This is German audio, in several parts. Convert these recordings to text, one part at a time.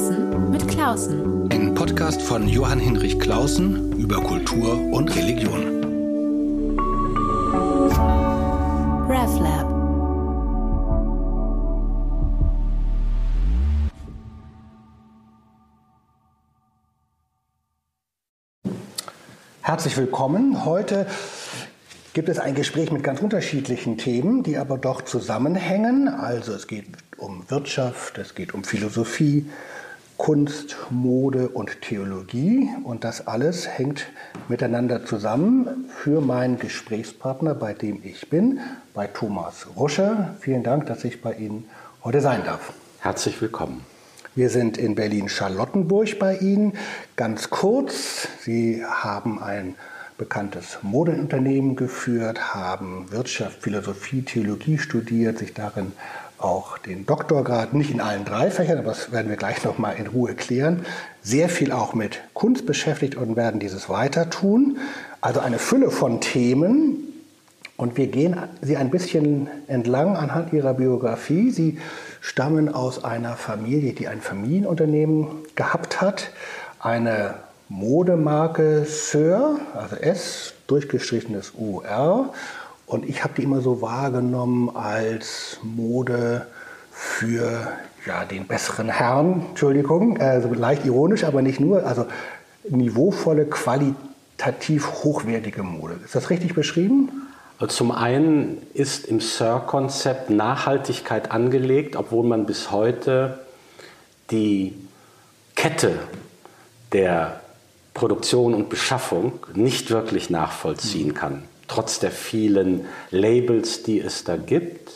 Klausen mit Klausen. Ein Podcast von Johann Hinrich Klausen über Kultur und Religion. RevLab. Herzlich willkommen. Heute gibt es ein Gespräch mit ganz unterschiedlichen Themen, die aber doch zusammenhängen. Also es geht um Wirtschaft, es geht um Philosophie, Kunst, Mode und Theologie. Und das alles hängt miteinander zusammen für meinen Gesprächspartner, bei dem ich bin, bei Thomas Ruscher. Vielen Dank, dass ich bei Ihnen heute sein darf. Herzlich willkommen. Wir sind in Berlin-Charlottenburg bei Ihnen. Ganz kurz, Sie haben ein bekanntes Modeunternehmen geführt, haben Wirtschaft, Philosophie, Theologie studiert, sich darin auch den Doktorgrad, nicht in allen drei Fächern, aber das werden wir gleich noch mal in Ruhe klären, sehr viel auch mit Kunst beschäftigt und werden dieses weiter tun. Also eine Fülle von Themen. Und wir gehen Sie ein bisschen entlang anhand Ihrer Biografie. Sie stammen aus einer Familie, die ein Familienunternehmen gehabt hat, eine Modemarke Sir, also S, durchgestrichenes UR. Und ich habe die immer so wahrgenommen als Mode für ja, den besseren Herrn, Entschuldigung, also leicht ironisch, aber nicht nur, also niveauvolle, qualitativ hochwertige Mode. Ist das richtig beschrieben? Also zum einen ist im Sir-Konzept Nachhaltigkeit angelegt, obwohl man bis heute die Kette der Produktion und Beschaffung nicht wirklich nachvollziehen kann, trotz der vielen Labels, die es da gibt.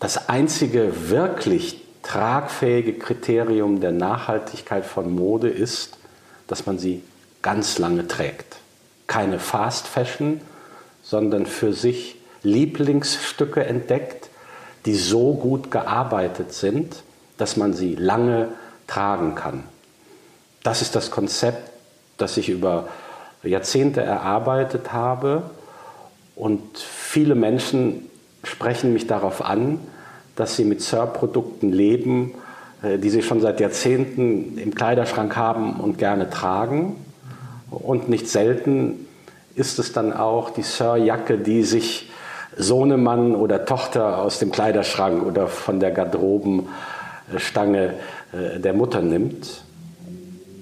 Das einzige wirklich tragfähige Kriterium der Nachhaltigkeit von Mode ist, dass man sie ganz lange trägt. Keine Fast Fashion, sondern für sich Lieblingsstücke entdeckt, die so gut gearbeitet sind, dass man sie lange tragen kann. Das ist das Konzept, das ich über Jahrzehnte erarbeitet habe. Und viele Menschen sprechen mich darauf an, dass sie mit Sir-Produkten leben, äh, die sie schon seit Jahrzehnten im Kleiderschrank haben und gerne tragen. Und nicht selten ist es dann auch die Sir-Jacke, die sich Sohnemann oder Tochter aus dem Kleiderschrank oder von der Garderobenstange äh, der Mutter nimmt.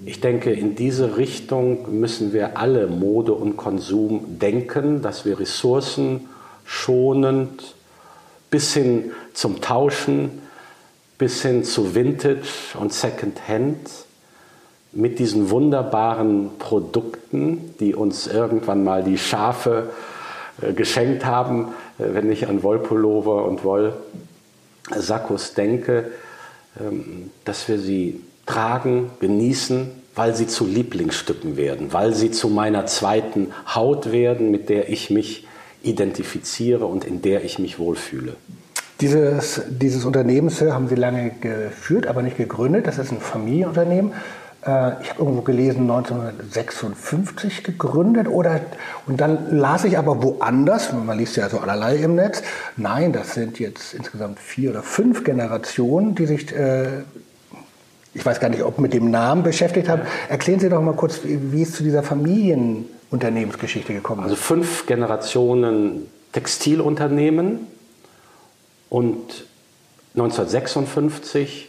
Ich denke, in diese Richtung müssen wir alle Mode und Konsum denken, dass wir Ressourcen schonend bis hin zum Tauschen, bis hin zu Vintage und Secondhand mit diesen wunderbaren Produkten, die uns irgendwann mal die Schafe äh, geschenkt haben, äh, wenn ich an Wollpullover und Wollsackos denke, ähm, dass wir sie tragen, genießen, weil sie zu Lieblingsstücken werden, weil sie zu meiner zweiten Haut werden, mit der ich mich identifiziere und in der ich mich wohlfühle. Dieses, dieses Unternehmen, Sir, haben Sie lange geführt, aber nicht gegründet. Das ist ein Familienunternehmen. Äh, ich habe irgendwo gelesen, 1956 gegründet oder und dann las ich aber woanders, man liest ja so allerlei im Netz, nein, das sind jetzt insgesamt vier oder fünf Generationen, die sich äh, ich weiß gar nicht, ob mit dem Namen beschäftigt haben. Erklären Sie doch mal kurz, wie es zu dieser Familienunternehmensgeschichte gekommen ist. Also fünf Generationen Textilunternehmen und 1956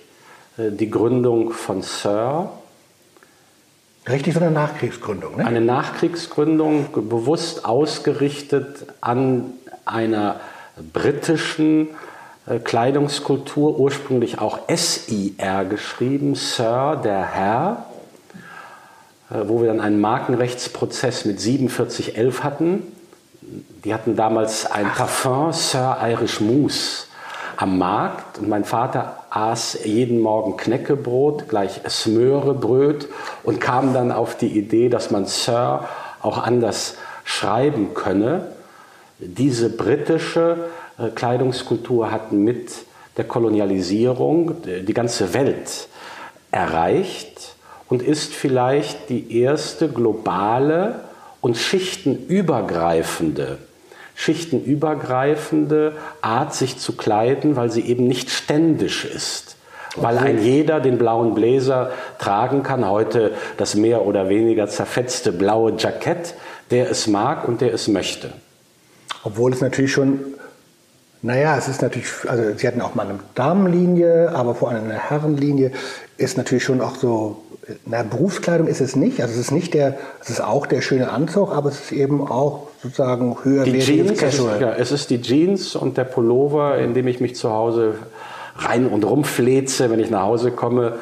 äh, die Gründung von Sir. Richtig so eine Nachkriegsgründung, ne? Eine Nachkriegsgründung, bewusst ausgerichtet an einer britischen Kleidungskultur, ursprünglich auch SIR geschrieben, Sir, der Herr, äh, wo wir dann einen Markenrechtsprozess mit 4711 hatten. Die hatten damals ein Parfum, Sir Irish Mousse, am Markt und mein Vater aß jeden Morgen Knäckebrot, gleich Smörebröt und kam dann auf die Idee, dass man Sir auch anders schreiben könne. Diese britische äh, Kleidungskultur hatten mit der Kolonialisierung die ganze Welt erreicht und ist vielleicht die erste globale und schichtenübergreifende, schichtenübergreifende Art, sich zu kleiden, weil sie eben nicht ständisch ist, Weil ein jeder den blauen Bläser tragen kann, heute das mehr oder weniger zerfetzte blaue Jackett, der es mag und der es möchte. Obwohl es natürlich schon, naja, es ist natürlich, also sie hatten auch mal eine Damenlinie, aber vor allem eine Herrenlinie ist natürlich schon auch so, na, Berufskleidung ist es nicht, also es ist nicht der, es ist auch der schöne Anzug, aber es ist eben auch sozusagen höher die Jeans, es ist, ja, es ist die Jeans und der Pullover, in dem ich mich zu Hause rein und rumfleze, wenn ich nach Hause komme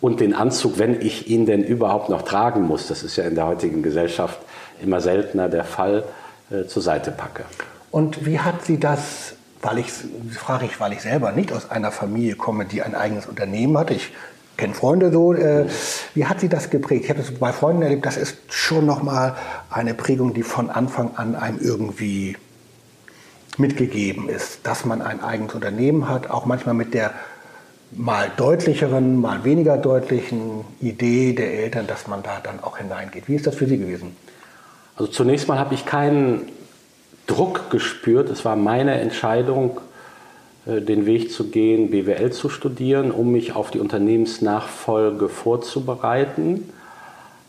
und den Anzug, wenn ich ihn denn überhaupt noch tragen muss, das ist ja in der heutigen Gesellschaft immer seltener der Fall, äh, zur Seite packe. Und wie hat sie das, weil ich, frage ich, weil ich selber nicht aus einer Familie komme, die ein eigenes Unternehmen hat, ich kenne Freunde so, äh, wie hat sie das geprägt? Ich habe das bei Freunden erlebt, das ist schon nochmal eine Prägung, die von Anfang an einem irgendwie mitgegeben ist, dass man ein eigenes Unternehmen hat, auch manchmal mit der mal deutlicheren, mal weniger deutlichen Idee der Eltern, dass man da dann auch hineingeht. Wie ist das für Sie gewesen? Also zunächst mal habe ich keinen Druck gespürt. Es war meine Entscheidung, äh, den Weg zu gehen, BWL zu studieren, um mich auf die Unternehmensnachfolge vorzubereiten.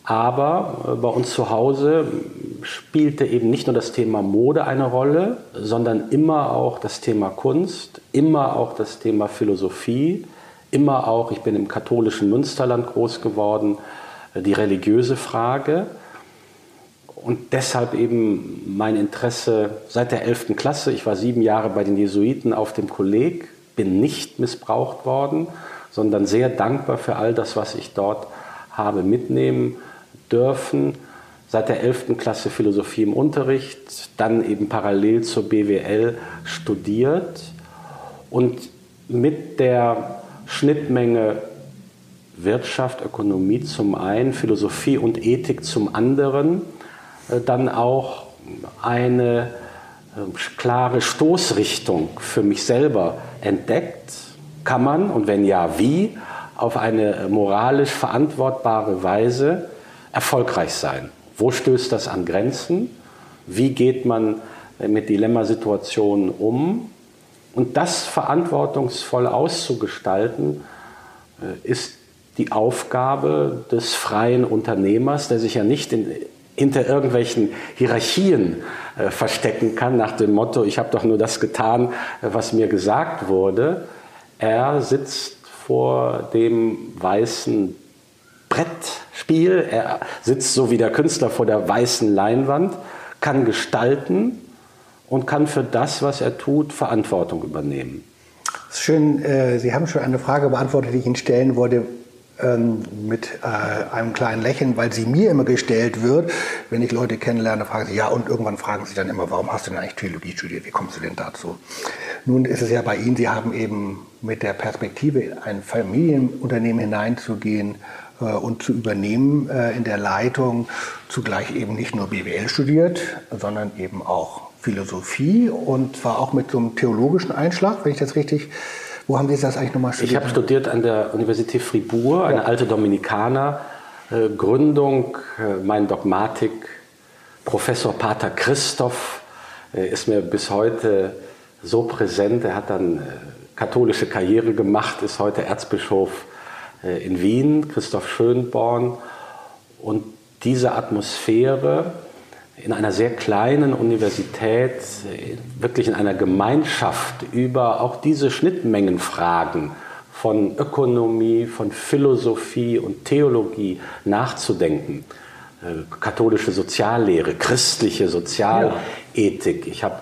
Aber äh, bei uns zu Hause spielte eben nicht nur das Thema Mode eine Rolle, sondern immer auch das Thema Kunst, immer auch das Thema Philosophie, immer auch, ich bin im katholischen Münsterland groß geworden, äh, die religiöse Frage. Und deshalb eben mein Interesse seit der 11. Klasse. Ich war sieben Jahre bei den Jesuiten auf dem Kolleg, bin nicht missbraucht worden, sondern sehr dankbar für all das, was ich dort habe mitnehmen dürfen. Seit der 11. Klasse Philosophie im Unterricht, dann eben parallel zur BWL studiert und mit der Schnittmenge Wirtschaft, Ökonomie zum einen, Philosophie und Ethik zum anderen, dann auch eine äh, klare Stoßrichtung für mich selber entdeckt. Kann man, und wenn ja, wie, auf eine moralisch verantwortbare Weise erfolgreich sein. Wo stößt das an Grenzen? Wie geht man mit Dilemmasituationen um? Und das verantwortungsvoll auszugestalten, äh, ist die Aufgabe des freien Unternehmers, der sich ja nicht in, hinter irgendwelchen Hierarchien äh, verstecken kann, nach dem Motto, ich habe doch nur das getan, äh, was mir gesagt wurde. Er sitzt vor dem weißen Brettspiel. Er sitzt so wie der Künstler vor der weißen Leinwand, kann gestalten und kann für das, was er tut, Verantwortung übernehmen. Schön, äh, Sie haben schon eine Frage beantwortet, die ich Ihnen stellen wollte mit äh, einem kleinen Lächeln, weil sie mir immer gestellt wird. Wenn ich Leute kennenlerne, fragen sie, ja, und irgendwann fragen sie dann immer, warum hast du denn eigentlich Theologie studiert? Wie kommst du denn dazu? Nun ist es ja bei Ihnen, Sie haben eben mit der Perspektive, in ein Familienunternehmen hineinzugehen, äh, und zu übernehmen äh, in der Leitung, zugleich eben nicht nur BWL studiert, sondern eben auch Philosophie und zwar auch mit so einem theologischen Einschlag, wenn ich das richtig. Wo haben Sie das eigentlich nochmal studiert? Ich habe studiert an der Universität Fribourg, eine ja. alte Dominikaner. Äh, Gründung, mein Dogmatik, Professor Pater Christoph ist mir bis heute so präsent. Er hat dann katholische Karriere gemacht, ist heute Erzbischof äh, in Wien, Christoph Schönborn. Und diese Atmosphäre in einer sehr kleinen Universität, äh, wirklich in einer Gemeinschaft über auch diese Schnittmengenfragen von Ökonomie, von Philosophie und Theologie nachzudenken. Äh, katholische Soziallehre, christliche Sozialethik. Ich habe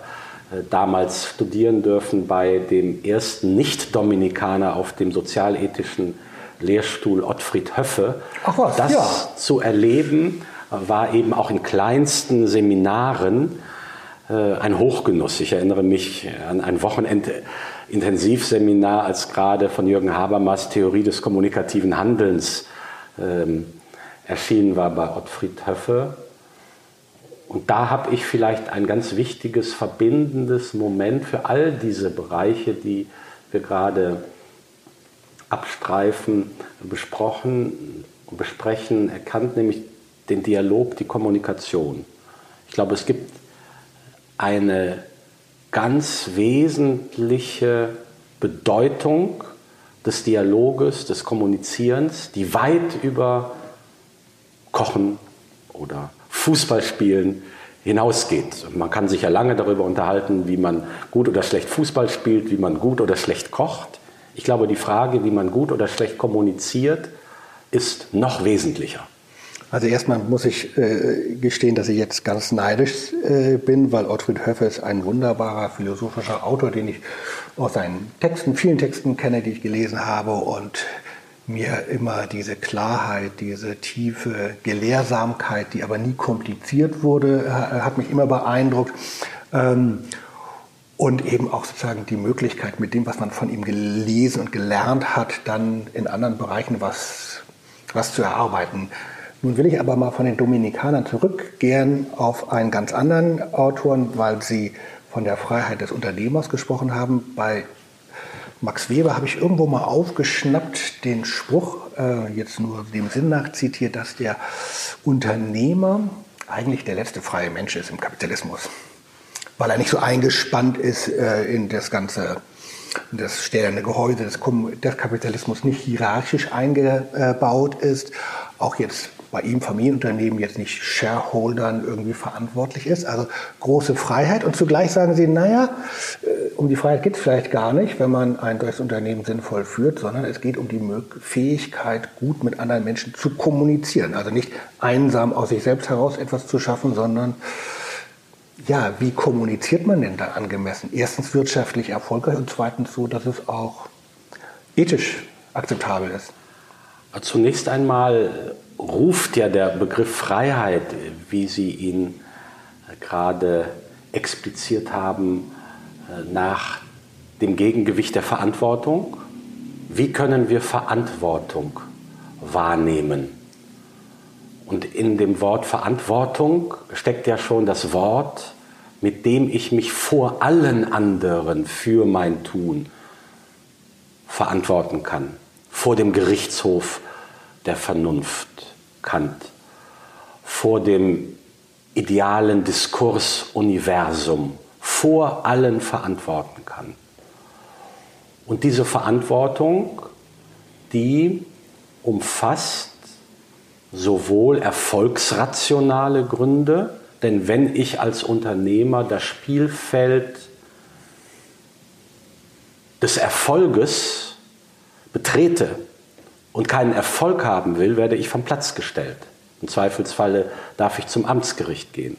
damals studieren dürfen bei dem ersten Nicht-Dominikaner auf dem sozialethischen Lehrstuhl Ottfried Höffe. Ach was, das ja. zu erleben war eben auch in kleinsten Seminaren äh, ein Hochgenuss. Ich erinnere mich an ein Wochenend-Intensivseminar, als gerade von Jürgen Habermas Theorie des kommunikativen Handelns ähm, erschienen war bei Ottfried Höffe. Und da habe ich vielleicht ein ganz wichtiges, verbindendes Moment für all diese Bereiche, die wir gerade abstreifen, besprochen, besprechen, erkannt, nämlich den Dialog, die Kommunikation. Ich glaube, es gibt eine ganz wesentliche Bedeutung des Dialoges, des Kommunizierens, die weit über Kochen oder Fußballspielen hinausgeht. Man kann sich ja lange darüber unterhalten, wie man gut oder schlecht Fußball spielt, wie man gut oder schlecht kocht. Ich glaube, die Frage, wie man gut oder schlecht kommuniziert, ist noch wesentlicher. Also erstmal muss ich äh, gestehen, dass ich jetzt ganz neidisch äh, bin, weil Ottfried Höffe ist ein wunderbarer philosophischer Autor, den ich aus seinen Texten, vielen Texten kenne, die ich gelesen habe und mir immer diese Klarheit, diese tiefe Gelehrsamkeit, die aber nie kompliziert wurde, hat mich immer beeindruckt. Ähm, und eben auch sozusagen die Möglichkeit, mit dem, was man von ihm gelesen und gelernt hat, dann in anderen Bereichen was, was zu erarbeiten. Nun will ich aber mal von den Dominikanern zurückgehen auf einen ganz anderen Autoren, weil Sie von der Freiheit des Unternehmers gesprochen haben. Bei Max Weber habe ich irgendwo mal aufgeschnappt den Spruch, äh, jetzt nur dem Sinn nach zitiert, dass der Unternehmer eigentlich der letzte freie Mensch ist im Kapitalismus, weil er nicht so eingespannt ist äh, in das ganze das stählerne Gehäuse des Kapitalismus nicht hierarchisch eingebaut ist, auch jetzt bei ihm Familienunternehmen jetzt nicht Shareholdern irgendwie verantwortlich ist. Also große Freiheit. Und zugleich sagen sie, naja, äh, um die Freiheit geht es vielleicht gar nicht, wenn man ein solches Unternehmen sinnvoll führt, sondern es geht um die Fähigkeit, gut mit anderen Menschen zu kommunizieren. Also nicht einsam aus sich selbst heraus etwas zu schaffen, sondern ja, wie kommuniziert man denn da angemessen? Erstens wirtschaftlich erfolgreich und zweitens so, dass es auch ethisch akzeptabel ist. Zunächst einmal ruft ja der Begriff Freiheit, wie Sie ihn gerade expliziert haben, nach dem Gegengewicht der Verantwortung. Wie können wir Verantwortung wahrnehmen? Und in dem Wort Verantwortung steckt ja schon das Wort, mit dem ich mich vor allen anderen für mein Tun verantworten kann. Vor dem Gerichtshof der Vernunft Kant, vor dem idealen Diskursuniversum, vor allen verantworten kann. Und diese Verantwortung, die umfasst sowohl erfolgsrationale Gründe, denn wenn ich als Unternehmer das Spielfeld des Erfolges betrete, und keinen Erfolg haben will, werde ich vom Platz gestellt. Im Zweifelsfalle darf ich zum Amtsgericht gehen.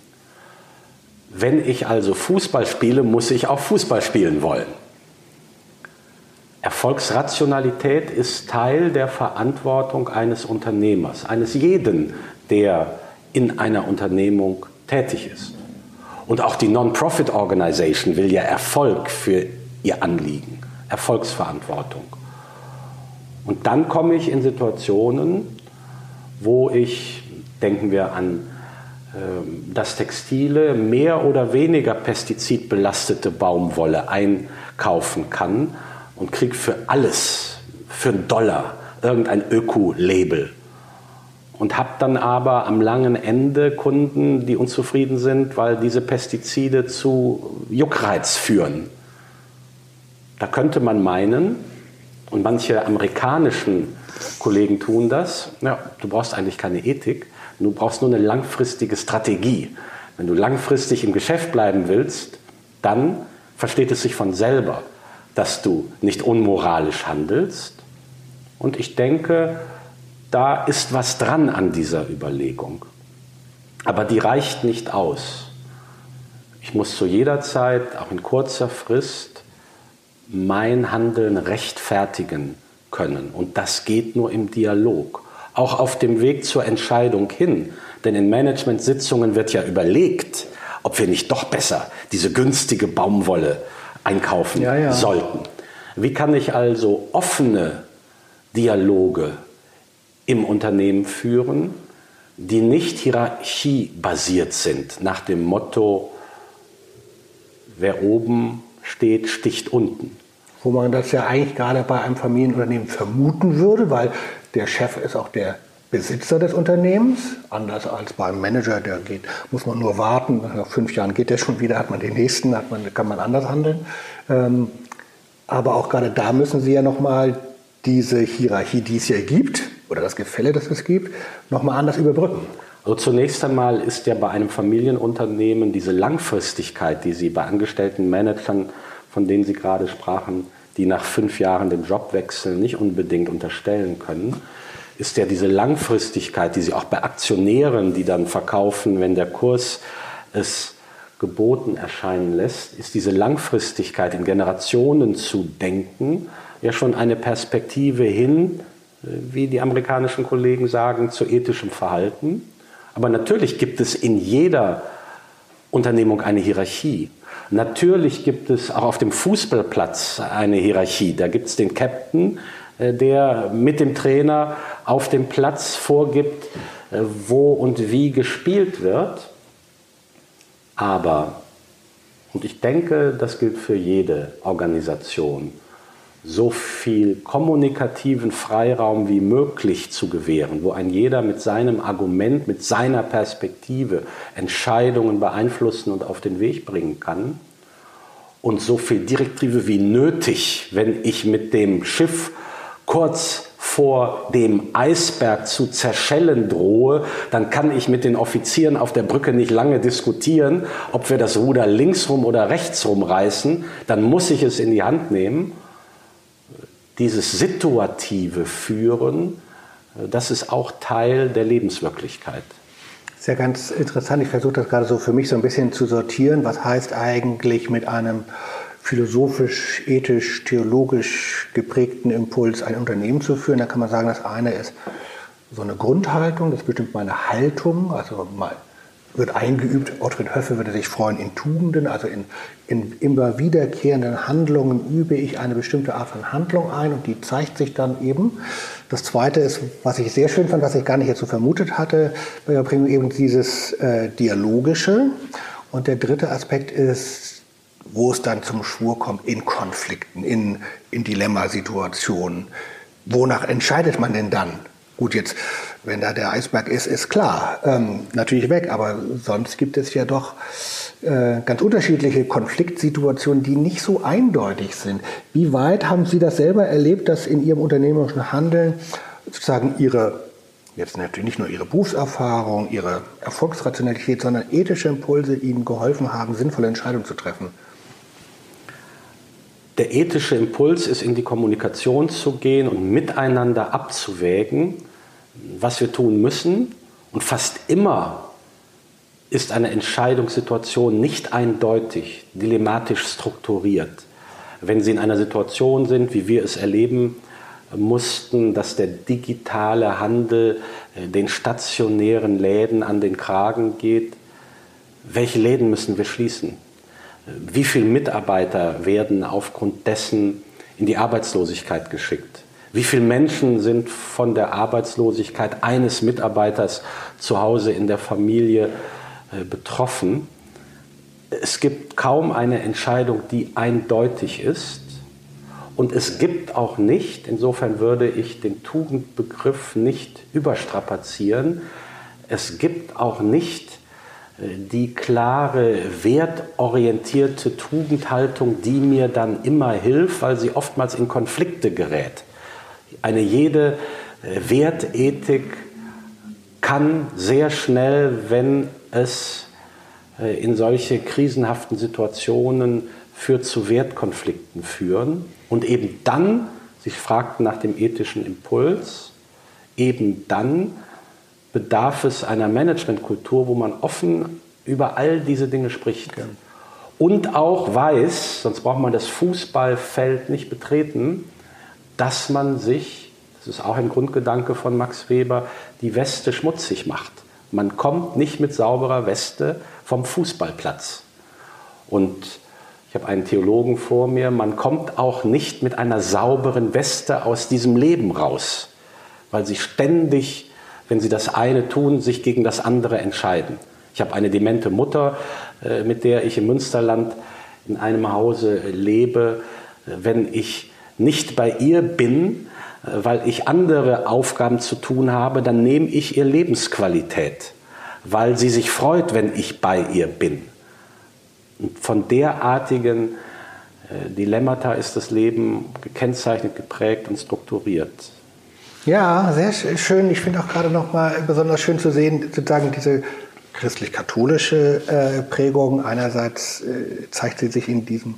Wenn ich also Fußball spiele, muss ich auch Fußball spielen wollen. Erfolgsrationalität ist Teil der Verantwortung eines Unternehmers, eines jeden, der in einer Unternehmung tätig ist. Und auch die Non-Profit Organization will ja Erfolg für ihr Anliegen, Erfolgsverantwortung. Und dann komme ich in Situationen, wo ich, denken wir an ähm, das Textile, mehr oder weniger pestizidbelastete Baumwolle einkaufen kann und kriege für alles, für einen Dollar, irgendein Öko-Label. Und habe dann aber am langen Ende Kunden, die unzufrieden sind, weil diese Pestizide zu Juckreiz führen. Da könnte man meinen, und manche amerikanischen Kollegen tun das. Ja, du brauchst eigentlich keine Ethik, du brauchst nur eine langfristige Strategie. Wenn du langfristig im Geschäft bleiben willst, dann versteht es sich von selber, dass du nicht unmoralisch handelst. Und ich denke, da ist was dran an dieser Überlegung. Aber die reicht nicht aus. Ich muss zu jeder Zeit, auch in kurzer Frist, mein Handeln rechtfertigen können. Und das geht nur im Dialog. Auch auf dem Weg zur Entscheidung hin. Denn in Management-Sitzungen wird ja überlegt, ob wir nicht doch besser diese günstige Baumwolle einkaufen ja, ja. sollten. Wie kann ich also offene Dialoge im Unternehmen führen, die nicht hierarchiebasiert sind, nach dem Motto, wer oben steht, sticht unten. Wo man das ja eigentlich gerade bei einem Familienunternehmen vermuten würde, weil der Chef ist auch der Besitzer des Unternehmens, anders als beim Manager, der geht, muss man nur warten, nach fünf Jahren geht der schon wieder, hat man den nächsten, hat man, kann man anders handeln. Ähm, aber auch gerade da müssen Sie ja nochmal diese Hierarchie, die es ja gibt, oder das Gefälle, das es gibt, nochmal anders überbrücken? Also zunächst einmal ist ja bei einem Familienunternehmen diese Langfristigkeit, die Sie bei angestellten Managern, von denen Sie gerade sprachen, die nach fünf Jahren den Job wechseln, nicht unbedingt unterstellen können, ist ja diese Langfristigkeit, die Sie auch bei Aktionären, die dann verkaufen, wenn der Kurs es geboten erscheinen lässt, ist diese Langfristigkeit in Generationen zu denken, ja schon eine Perspektive hin, äh, wie die amerikanischen Kollegen sagen, zu ethischem Verhalten. Aber natürlich gibt es in jeder Unternehmung eine Hierarchie. Natürlich gibt es auch auf dem Fußballplatz eine Hierarchie. Da gibt es den Captain, äh, der mit dem Trainer auf dem Platz vorgibt, äh, wo und wie gespielt wird. Aber, und ich denke, das gilt für jede Organisation, so viel kommunikativen Freiraum wie möglich zu gewähren, wo ein jeder mit seinem Argument, mit seiner Perspektive Entscheidungen beeinflussen und auf den Weg bringen kann. Und so viel Direktive wie nötig, wenn ich mit dem Schiff kurz vor dem Eisberg zu zerschellen drohe, dann kann ich mit den Offizieren auf der Brücke nicht lange diskutieren, ob wir das Ruder linksrum oder rechtsrum reißen. Dann muss ich es in die Hand nehmen. Dieses situative Führen, das ist auch Teil der Lebenswirklichkeit. Ist ja ganz interessant. Ich versuche das gerade so für mich so ein bisschen zu sortieren. Was heißt eigentlich mit einem philosophisch, ethisch, theologisch geprägten Impuls, ein Unternehmen zu führen. Da kann man sagen, das eine ist so eine Grundhaltung, das bestimmt meine Haltung, also mal wird eingeübt, Ottrin Höffe würde sich freuen, in Tugenden, also in, in immer wiederkehrenden Handlungen übe ich eine bestimmte Art von Handlung ein und die zeigt sich dann eben. Das zweite ist, was ich sehr schön fand, was ich gar nicht jetzt so vermutet hatte, bei Primo eben dieses äh, Dialogische. Und der dritte Aspekt ist wo es dann zum Schwur kommt, in Konflikten, in, in Dilemmasituationen. Wonach entscheidet man denn dann? Gut, jetzt, wenn da der Eisberg ist, ist klar, ähm, natürlich weg, aber sonst gibt es ja doch äh, ganz unterschiedliche Konfliktsituationen, die nicht so eindeutig sind. Wie weit haben Sie das selber erlebt, dass in Ihrem unternehmerischen Handeln sozusagen Ihre, jetzt natürlich nicht nur Ihre Berufserfahrung, Ihre Erfolgsrationalität, sondern ethische Impulse Ihnen geholfen haben, sinnvolle Entscheidungen zu treffen? Der ethische Impuls ist, in die Kommunikation zu gehen und miteinander abzuwägen, was wir tun müssen. Und fast immer ist eine Entscheidungssituation nicht eindeutig, dilematisch strukturiert. Wenn Sie in einer Situation sind, wie wir es erleben mussten, dass der digitale Handel äh, den stationären Läden an den Kragen geht, welche Läden müssen wir schließen? Wie viele Mitarbeiter werden aufgrund dessen in die Arbeitslosigkeit geschickt? Wie viele Menschen sind von der Arbeitslosigkeit eines Mitarbeiters zu Hause in der Familie äh, betroffen? Es gibt kaum eine Entscheidung, die eindeutig ist. Und es gibt auch nicht, insofern würde ich den Tugendbegriff nicht überstrapazieren, es gibt auch nicht die klare, wertorientierte Tugendhaltung, die mir dann immer hilft, weil sie oftmals in Konflikte gerät. Eine jede äh, Wertethik kann sehr schnell, wenn es äh, in solche krisenhaften Situationen führt, zu Wertkonflikten führen. Und eben dann, Sie fragten nach dem ethischen Impuls, eben dann bedarf es einer Managementkultur, wo man offen über all diese Dinge spricht. Ja. Und auch weiß, sonst braucht man das Fußballfeld nicht betreten, dass man sich, das ist auch ein Grundgedanke von Max Weber, die Weste schmutzig macht. Man kommt nicht mit sauberer Weste vom Fußballplatz. Und ich habe einen Theologen vor mir, man kommt auch nicht mit einer sauberen Weste aus diesem Leben raus, weil sie ständig wenn sie das eine tun, sich gegen das andere entscheiden. Ich habe eine demente Mutter, äh, mit der ich im Münsterland in einem Hause lebe. Wenn ich nicht bei ihr bin, äh, weil ich andere Aufgaben zu tun habe, dann nehme ich ihr Lebensqualität, weil sie sich freut, wenn ich bei ihr bin. Und von derartigen äh, Dilemmata ist das Leben gekennzeichnet, geprägt und strukturiert. Ja, sehr schön. Ich finde auch gerade noch mal besonders schön zu sehen, sozusagen diese christlich-katholische äh, Prägung. Einerseits äh, zeigt sie sich in, diesem,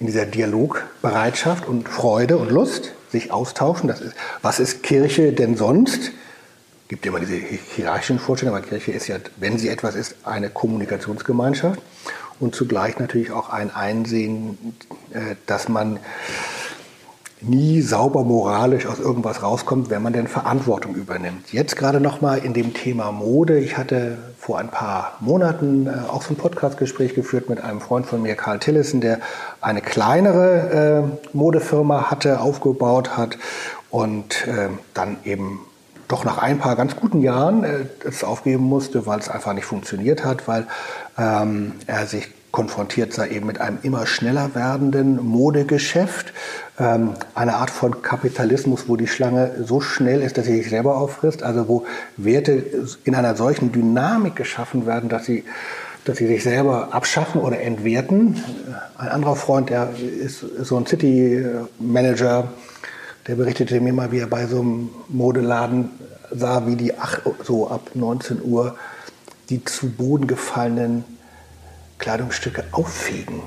in dieser Dialogbereitschaft und Freude und Lust, sich austauschen. Das ist, was ist Kirche denn sonst? gibt immer diese hierarchischen Vorstellungen, aber Kirche ist ja, wenn sie etwas ist, eine Kommunikationsgemeinschaft und zugleich natürlich auch ein Einsehen, äh, dass man nie sauber moralisch aus irgendwas rauskommt, wenn man denn Verantwortung übernimmt. Jetzt gerade noch mal in dem Thema Mode. Ich hatte vor ein paar Monaten äh, auch so ein Podcastgespräch geführt mit einem Freund von mir, Karl Tillissen, der eine kleinere äh, Modefirma hatte, aufgebaut hat und äh, dann eben doch nach ein paar ganz guten Jahren äh, es aufgeben musste, weil es einfach nicht funktioniert hat, weil ähm, er sich konfrontiert sei eben mit einem immer schneller werdenden Modegeschäft, ähm, eine Art von Kapitalismus, wo die Schlange so schnell ist, dass sie sich selber auffrisst, also wo Werte in einer solchen Dynamik geschaffen werden, dass sie dass sie sich selber abschaffen oder entwerten. Ein anderer Freund, der ist so ein City-Manager, der berichtete mir mal, wie er bei so einem Modeladen sah, wie die ach, so ab 19 Uhr die zu Boden gefallenen Kleidungsstücke auffegen.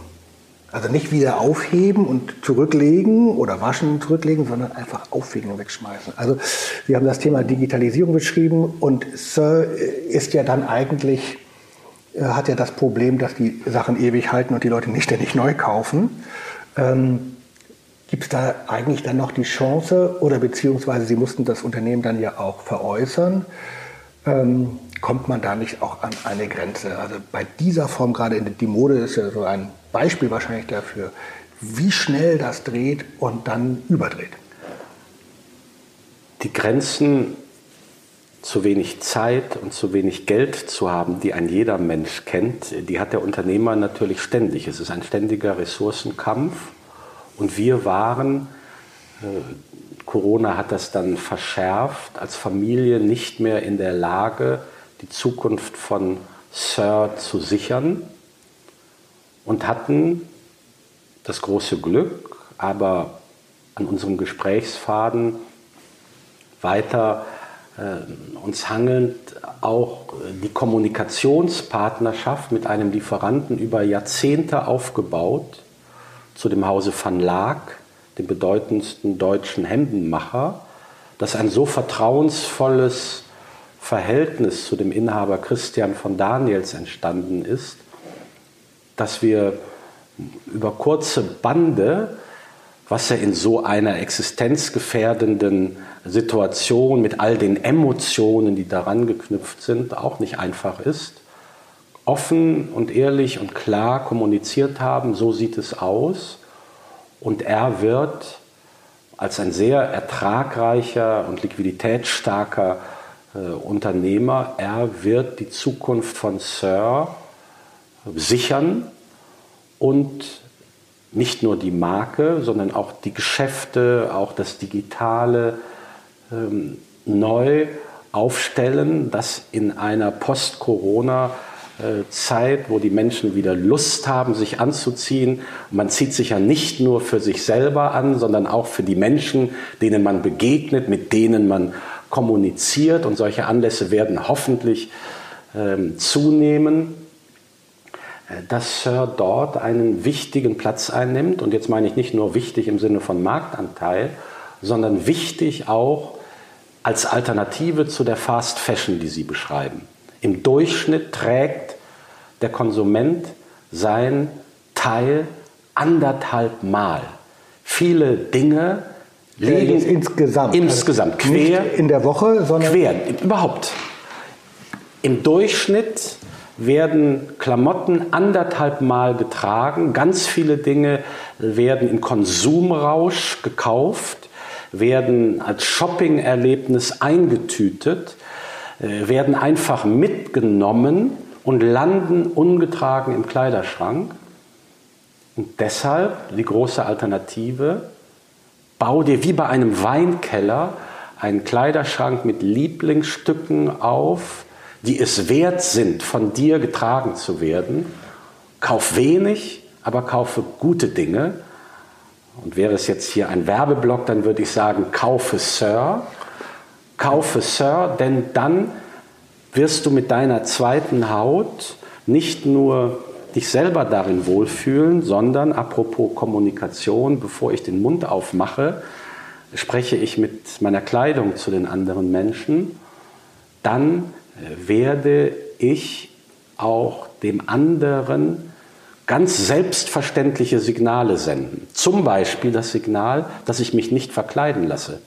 Also nicht wieder aufheben und zurücklegen oder waschen und zurücklegen, sondern einfach auffegen und wegschmeißen. Also wir haben das Thema Digitalisierung beschrieben und Sir ist ja dann eigentlich, hat ja das Problem, dass die Sachen ewig halten und die Leute nicht ständig neu kaufen. Ähm, Gibt es da eigentlich dann noch die Chance oder beziehungsweise Sie mussten das Unternehmen dann ja auch veräußern? Ähm, kommt man da nicht auch an eine Grenze? Also bei dieser Form, gerade in die Mode ist ja so ein Beispiel wahrscheinlich dafür, wie schnell das dreht und dann überdreht. Die Grenzen, zu wenig Zeit und zu wenig Geld zu haben, die ein jeder Mensch kennt, die hat der Unternehmer natürlich ständig. Es ist ein ständiger Ressourcenkampf und wir waren, äh, Corona hat das dann verschärft, als Familie nicht mehr in der Lage, die Zukunft von Sir zu sichern und hatten das große Glück, aber an unserem Gesprächsfaden weiter äh, uns hangelnd auch die Kommunikationspartnerschaft mit einem Lieferanten über Jahrzehnte aufgebaut zu dem Hause van Laak, dem bedeutendsten deutschen Hemdenmacher, das ein so vertrauensvolles Verhältnis zu dem Inhaber Christian von Daniels entstanden ist, dass wir über kurze Bande, was ja in so einer existenzgefährdenden Situation mit all den Emotionen, die daran geknüpft sind, auch nicht einfach ist, offen und ehrlich und klar kommuniziert haben, so sieht es aus. Und er wird als ein sehr ertragreicher und liquiditätsstarker äh, Unternehmer, er wird die Zukunft von Sir sichern und nicht nur die Marke, sondern auch die Geschäfte, auch das Digitale ähm, neu aufstellen, das in einer Post-Corona- äh, Zeit, wo die Menschen wieder Lust haben, sich anzuziehen. man zieht sich ja nicht nur für sich selber an, sondern auch für die Menschen, denen man begegnet, mit denen man kommuniziert. Und solche Anlässe werden hoffentlich ähm, zunehmen, dass Sir dort einen wichtigen Platz einnimmt. Und jetzt meine ich nicht nur wichtig im Sinne von Marktanteil, sondern wichtig auch als Alternative zu der Fast Fashion, die Sie beschreiben. Im Durchschnitt trägt der Konsument sein Teil anderthalb Mal. Viele Dinge liegen insgesamt, insgesamt also quer in der Woche, sondern quer überhaupt. Im Durchschnitt werden Klamotten anderthalb Mal getragen. Ganz viele Dinge werden im Konsumrausch gekauft, werden als Shopping-Erlebnis eingetütet äh, werden einfach mitgenommen und landen ungetragen im Kleiderschrank. Und deshalb die große Alternative, bau dir wie bei einem Weinkeller einen Kleiderschrank mit Lieblingsstücken auf, die es wert sind, von dir getragen zu werden. Kauf wenig, aber kaufe gute Dinge. Und wäre es jetzt hier ein Werbeblock, dann würde ich sagen, kaufe Sir. Kaufe Sir, denn dann wirst du mit deiner zweiten Haut nicht nur dich selber darin wohlfühlen, sondern apropos Kommunikation, bevor ich den Mund aufmache, spreche ich mit meiner Kleidung zu den anderen Menschen, dann werde ich auch dem anderen ganz selbstverständliche Signale senden. Zum Beispiel das Signal, dass ich mich nicht verkleiden lasse.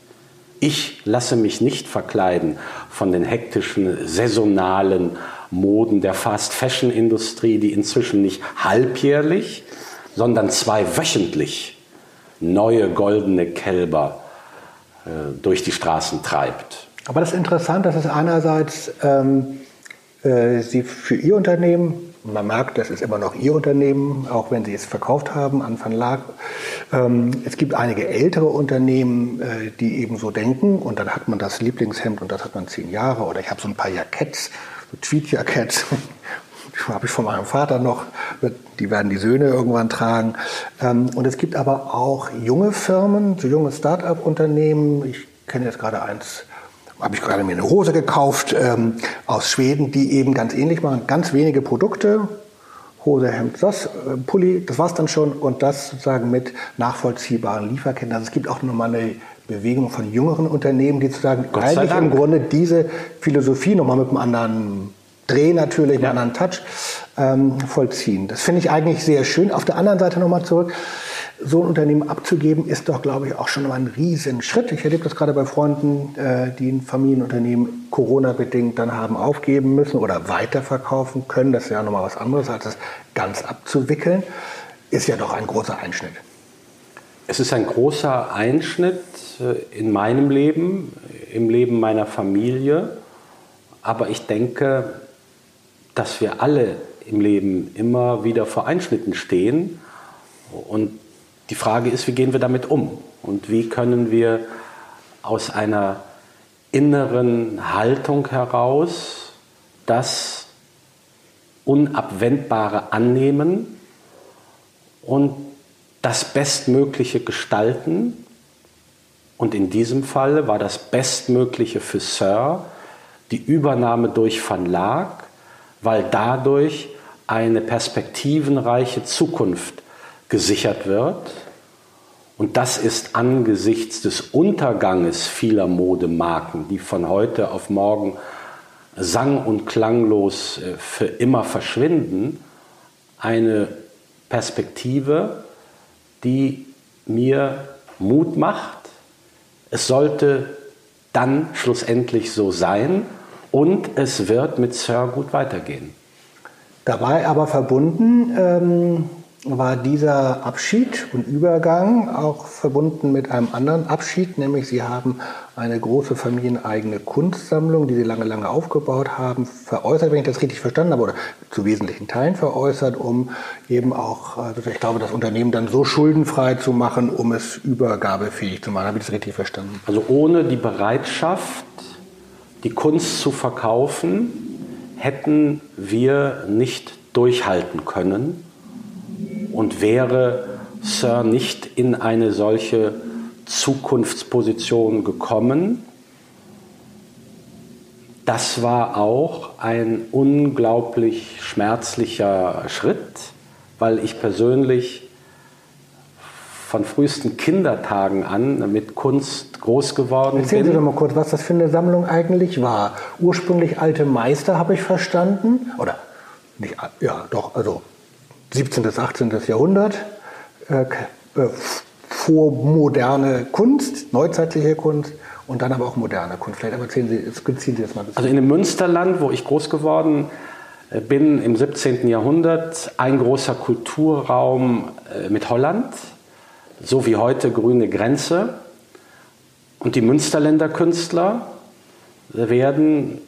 Ich lasse mich nicht verkleiden von den hektischen, saisonalen Moden der Fast-Fashion-Industrie, die inzwischen nicht halbjährlich, sondern zweiwöchentlich neue goldene Kälber äh, durch die Straßen treibt. Aber das ist interessant, dass es einerseits ähm, äh, Sie für Ihr Unternehmen man merkt, das ist immer noch Ihr Unternehmen, auch wenn Sie es verkauft haben an Laak. Ähm, es gibt einige ältere Unternehmen, äh, die eben so denken und dann hat man das Lieblingshemd und das hat man zehn Jahre oder ich habe so ein paar Jacketts, so Tweet-Jacketts, die habe ich von meinem Vater noch, die werden die Söhne irgendwann tragen. Ähm, und es gibt aber auch junge Firmen, so junge Start-up-Unternehmen, ich kenne jetzt gerade eins, habe ich gerade mir eine Hose gekauft ähm, aus Schweden, die eben ganz ähnlich machen. Ganz wenige Produkte, Hose, Hemd, das, äh, Pulli, das war's dann schon. Und das sozusagen mit nachvollziehbaren Lieferketten. Also es gibt auch nochmal eine Bewegung von jüngeren Unternehmen, die sozusagen eigentlich im Grunde diese Philosophie nochmal mit einem anderen Dreh natürlich, ja. einem anderen Touch ähm, vollziehen. Das finde ich eigentlich sehr schön. Auf der anderen Seite nochmal zurück so ein Unternehmen abzugeben, ist doch, glaube ich, auch schon mal ein Riesenschritt. Ich erlebe das gerade bei Freunden, äh, die ein Familienunternehmen Corona-bedingt dann haben aufgeben müssen oder weiterverkaufen können. Das ist ja nochmal was anderes, als das ganz abzuwickeln. Ist ja doch ein großer Einschnitt. Es ist ein großer Einschnitt äh, in meinem Leben, im Leben meiner Familie. Aber ich denke, dass wir alle im Leben immer wieder vor Einschnitten stehen. Und die Frage ist, wie gehen wir damit um und wie können wir aus einer inneren Haltung heraus das Unabwendbare annehmen und das Bestmögliche gestalten. Und in diesem Fall war das Bestmögliche für Sir die Übernahme durch Laak, weil dadurch eine perspektivenreiche Zukunft gesichert wird. Und das ist angesichts des Unterganges vieler Modemarken, die von heute auf morgen sang- und klanglos äh, für immer verschwinden, eine Perspektive, die mir Mut macht. Es sollte dann schlussendlich so sein und es wird mit Sir gut weitergehen. Dabei aber verbunden ähm, war dieser Abschied und Übergang auch verbunden mit einem anderen Abschied, nämlich Sie haben eine große familieneigene Kunstsammlung, die Sie lange, lange aufgebaut haben, veräußert, wenn ich das richtig verstanden habe, oder zu wesentlichen Teilen veräußert, um eben auch, also ich glaube, das Unternehmen dann so schuldenfrei zu machen, um es übergabefähig zu machen. Habe ich das richtig verstanden? Also ohne die Bereitschaft, die Kunst zu verkaufen, hätten wir nicht durchhalten können und wäre Sir nicht in eine solche Zukunftsposition gekommen, das war auch ein unglaublich schmerzlicher Schritt, weil ich persönlich von frühesten Kindertagen an mit Kunst groß geworden Erzählen bin. Erzählen Sie doch mal kurz, was das für eine Sammlung eigentlich war. Ursprünglich alte Meister, habe ich verstanden. Oder nicht, ja, doch, also 17. bis 18. Jahrhundert, äh, äh, vormoderne Kunst, neuzeitliche Kunst und dann aber auch moderne Kunst. Vielleicht erzählen Sie, skizzieren Sie das mal. Also in dem Münsterland, wo ich groß geworden äh, bin, im 17. Jahrhundert, ein großer Kulturraum äh, mit Holland, so wie heute grüne Grenze. Und die Münsterländer Künstler werden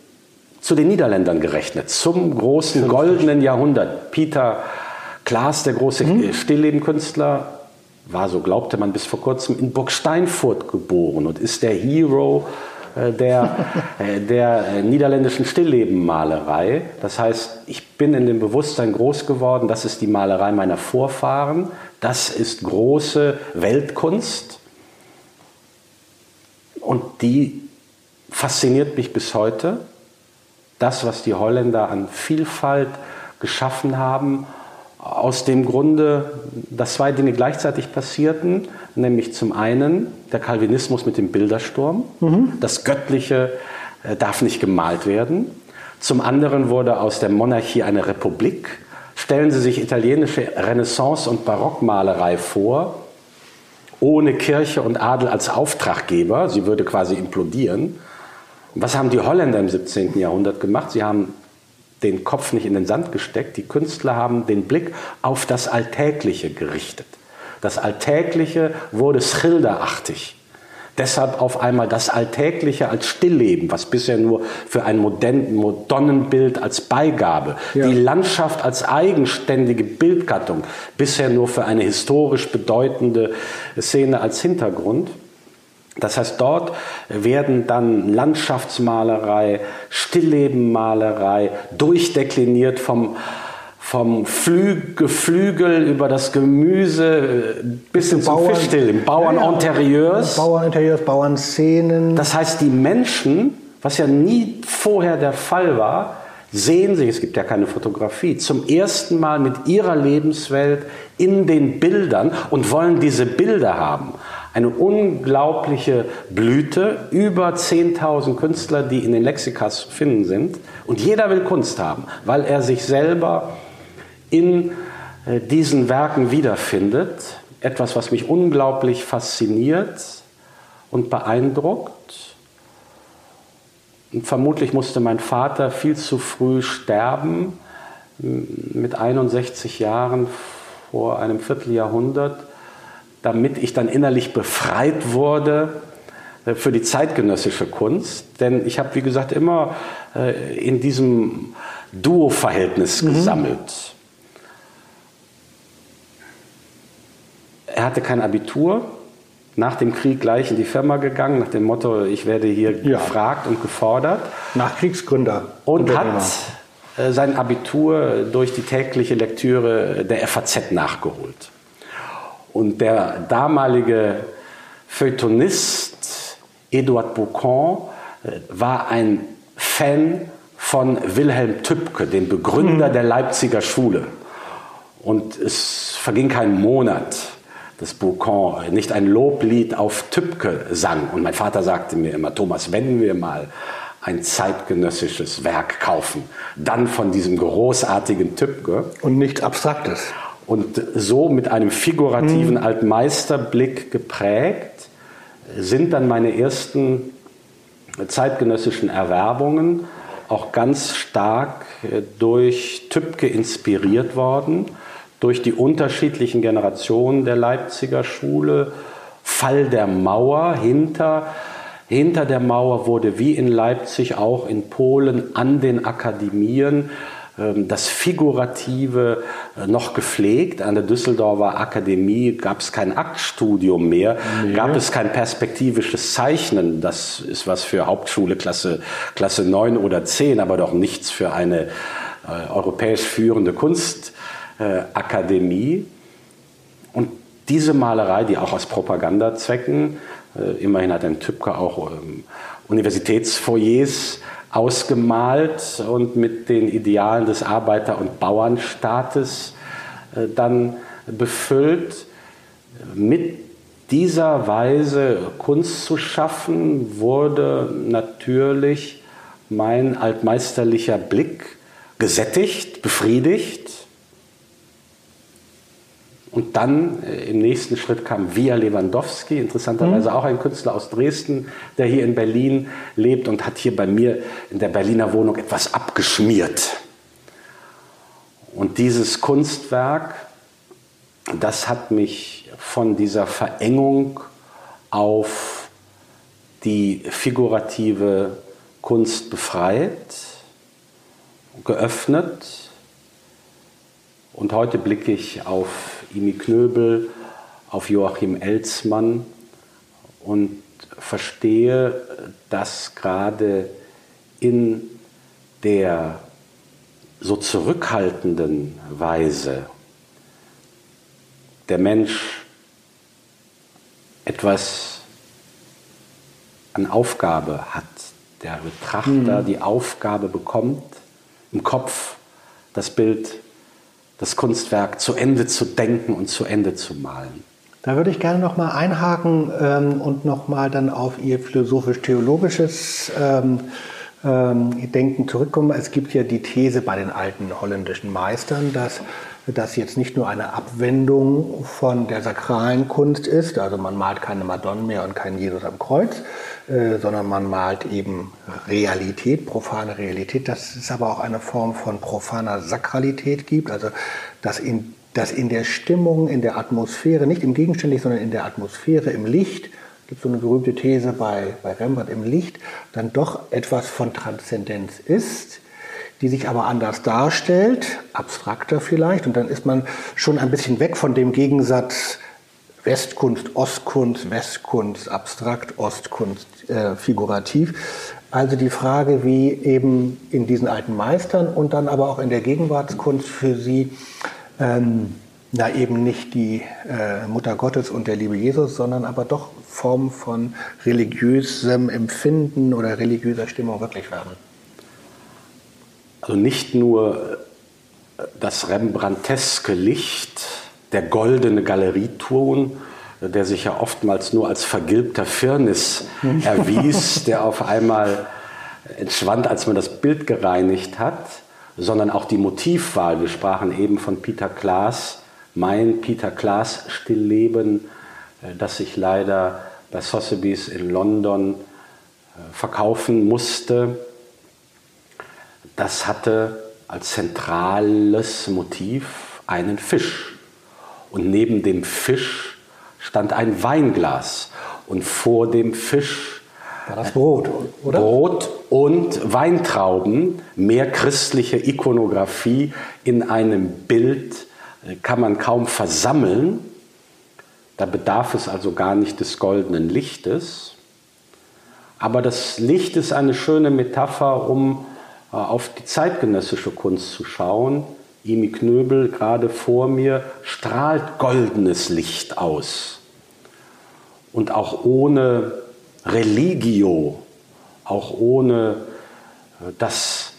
zu den Niederländern gerechnet, zum großen goldenen Jahrhundert. Peter Klaas, der große mhm. Stilllebenkünstler, war, so glaubte man bis vor kurzem, in Burg Steinfurt geboren und ist der Hero äh, der, äh, der äh, niederländischen Stilllebenmalerei. Das heißt, ich bin in dem Bewusstsein groß geworden, das ist die Malerei meiner Vorfahren, das ist große Weltkunst und die fasziniert mich bis heute. Das, was die Holländer an Vielfalt geschaffen haben, aus dem Grunde, dass zwei Dinge gleichzeitig passierten, nämlich zum einen der Calvinismus mit dem Bildersturm, mhm. das Göttliche äh, darf nicht gemalt werden, zum anderen wurde aus der Monarchie eine Republik. Stellen Sie sich italienische Renaissance- und Barockmalerei vor, ohne Kirche und Adel als Auftraggeber, sie würde quasi implodieren. Was haben die Holländer im 17. Jahrhundert gemacht? Sie haben den Kopf nicht in den Sand gesteckt. Die Künstler haben den Blick auf das Alltägliche gerichtet. Das Alltägliche wurde schilderartig. Deshalb auf einmal das Alltägliche als Stillleben, was bisher nur für ein Madonnenbild als Beigabe, ja. die Landschaft als eigenständige Bildgattung, bisher nur für eine historisch bedeutende Szene als Hintergrund. Das heißt, dort werden dann Landschaftsmalerei, Stilllebenmalerei durchdekliniert vom, vom Flü Geflügel über das Gemüse bis hin zum Bauern, Fischstill, im Bauerninterieurs. Ja, ja. Bauerninterieurs, Bauernszenen. Das heißt, die Menschen, was ja nie vorher der Fall war, sehen sich, es gibt ja keine Fotografie, zum ersten Mal mit ihrer Lebenswelt in den Bildern und wollen diese Bilder haben eine unglaubliche Blüte, über 10.000 Künstler, die in den Lexikas zu finden sind. Und jeder will Kunst haben, weil er sich selber in äh, diesen Werken wiederfindet. Etwas, was mich unglaublich fasziniert und beeindruckt. Und vermutlich musste mein Vater viel zu früh sterben, mit 61 Jahren vor einem Vierteljahrhundert damit ich dann innerlich befreit wurde äh, für die zeitgenössische Kunst. Denn ich habe, wie gesagt, immer äh, in diesem Duo-Verhältnis mhm. gesammelt. Er hatte kein Abitur, nach dem Krieg gleich in die Firma gegangen, nach dem Motto, ich werde hier ja. gefragt und gefordert. Nachkriegsgründer. Und hat äh, sein Abitur durch die tägliche Lektüre der FAZ nachgeholt. Und der damalige Feuilletonist Eduard Boucan äh, war ein Fan von Wilhelm Tübke, dem Begründer mhm. der Leipziger Schule. Und es verging kein Monat, dass Boucan nicht ein Loblied auf Tübke sang. Und mein Vater sagte mir immer, Thomas, wenn wir mal ein zeitgenössisches Werk kaufen, dann von diesem großartigen Tübke. Und nichts Abstraktes und so mit einem figurativen mhm. Altmeisterblick geprägt sind dann meine ersten zeitgenössischen Erwerbungen auch ganz stark äh, durch Tübke inspiriert worden, durch die unterschiedlichen Generationen der Leipziger Schule, Fall der Mauer hinter hinter der Mauer wurde wie in Leipzig auch in Polen an den Akademien das Figurative äh, noch gepflegt. An der Düsseldorfer Akademie gab es kein Aktstudium mehr, nee. gab es kein perspektivisches Zeichnen. Das ist was für Hauptschule Klasse, Klasse 9 oder 10, aber doch nichts für eine äh, europäisch führende Kunstakademie. Äh, Und diese Malerei, die auch aus Propagandazwecken, äh, immerhin hat ein Tübke auch ähm, Universitätsfoyers ausgemalt und mit den Idealen des Arbeiter- und Bauernstaates äh, dann befüllt. Mit dieser Weise Kunst zu schaffen, wurde natürlich mein altmeisterlicher Blick gesättigt, befriedigt und dann äh, im nächsten Schritt kam Via Lewandowski, interessanterweise mhm. auch ein Künstler aus Dresden, der hier in Berlin lebt und hat hier bei mir in der Berliner Wohnung etwas abgeschmiert. Und dieses Kunstwerk, das hat mich von dieser Verengung auf die figurative Kunst befreit, geöffnet und heute blicke ich auf Imi Knöbel, auf Joachim Elzmann und verstehe, dass gerade in der so zurückhaltenden Weise der Mensch etwas an Aufgabe hat, der Betrachter mhm. die Aufgabe bekommt, im Kopf das Bild, das Kunstwerk zu Ende zu denken und zu Ende zu malen. Da würde ich gerne noch mal einhaken ähm, und noch mal dann auf Ihr philosophisch-theologisches ähm, ähm, Denken zurückkommen. Es gibt ja die These bei den alten holländischen Meistern, dass das jetzt nicht nur eine Abwendung von der sakralen Kunst ist, also man malt keine Madonnen mehr und keinen Jesus am Kreuz, äh, sondern man malt eben Realität, profane Realität, dass es aber auch eine Form von profaner Sakralität gibt, also dass in, dass in der Stimmung, in der Atmosphäre, nicht im Gegenständlich, sondern in der Atmosphäre, im Licht, gibt so eine berühmte These bei, bei Rembrandt im Licht, dann doch etwas von Transzendenz ist, die sich aber anders darstellt, abstrakter vielleicht, und dann ist man schon ein bisschen weg von dem Gegensatz Westkunst, Ostkunst, Westkunst, abstrakt, Ostkunst, äh, figurativ. Also die Frage, wie eben in diesen alten Meistern und dann aber auch in der Gegenwartskunst für Sie ähm, na eben nicht die äh, Mutter Gottes und der liebe Jesus, sondern aber doch Form von religiösem Empfinden oder religiöser Stimmung wirklich werden. Also nicht nur das Rembrandteske Licht, der goldene Galerieton, der sich ja oftmals nur als vergilbter Firnis erwies, der auf einmal entschwand, als man das Bild gereinigt hat, sondern auch die Motivwahl. Wir sprachen eben von Peter Klaas, mein Peter Klaas Stillleben, äh, das sich leider bei Sotheby's in London äh, verkaufen musste. Das hatte als zentrales Motiv einen Fisch. Und neben dem Fisch stand ein Weinglas. Und vor dem Fisch war das Brot, oder? Brot und Weintrauben, mehr christliche Ikonografie in einem Bild äh, kann man kaum versammeln. Da bedarf es also gar nicht des goldenen Lichtes. Aber das Licht ist eine schöne Metapher, um äh, auf die zeitgenössische Kunst zu schauen. Imi Knöbel gerade vor mir strahlt goldenes Licht aus. Und auch ohne Religio, auch ohne äh, das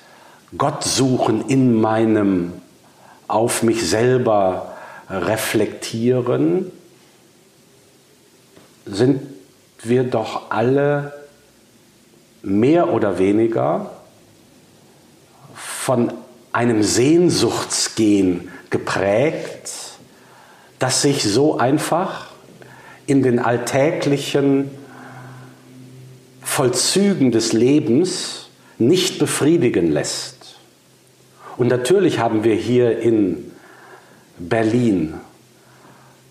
Gottsuchen in meinem auf mich selber reflektieren, sind wir doch alle mehr oder weniger von einem Sehnsuchtsgen geprägt, das sich so einfach in den alltäglichen Vollzügen des Lebens nicht befriedigen lässt. Und natürlich haben wir hier in Berlin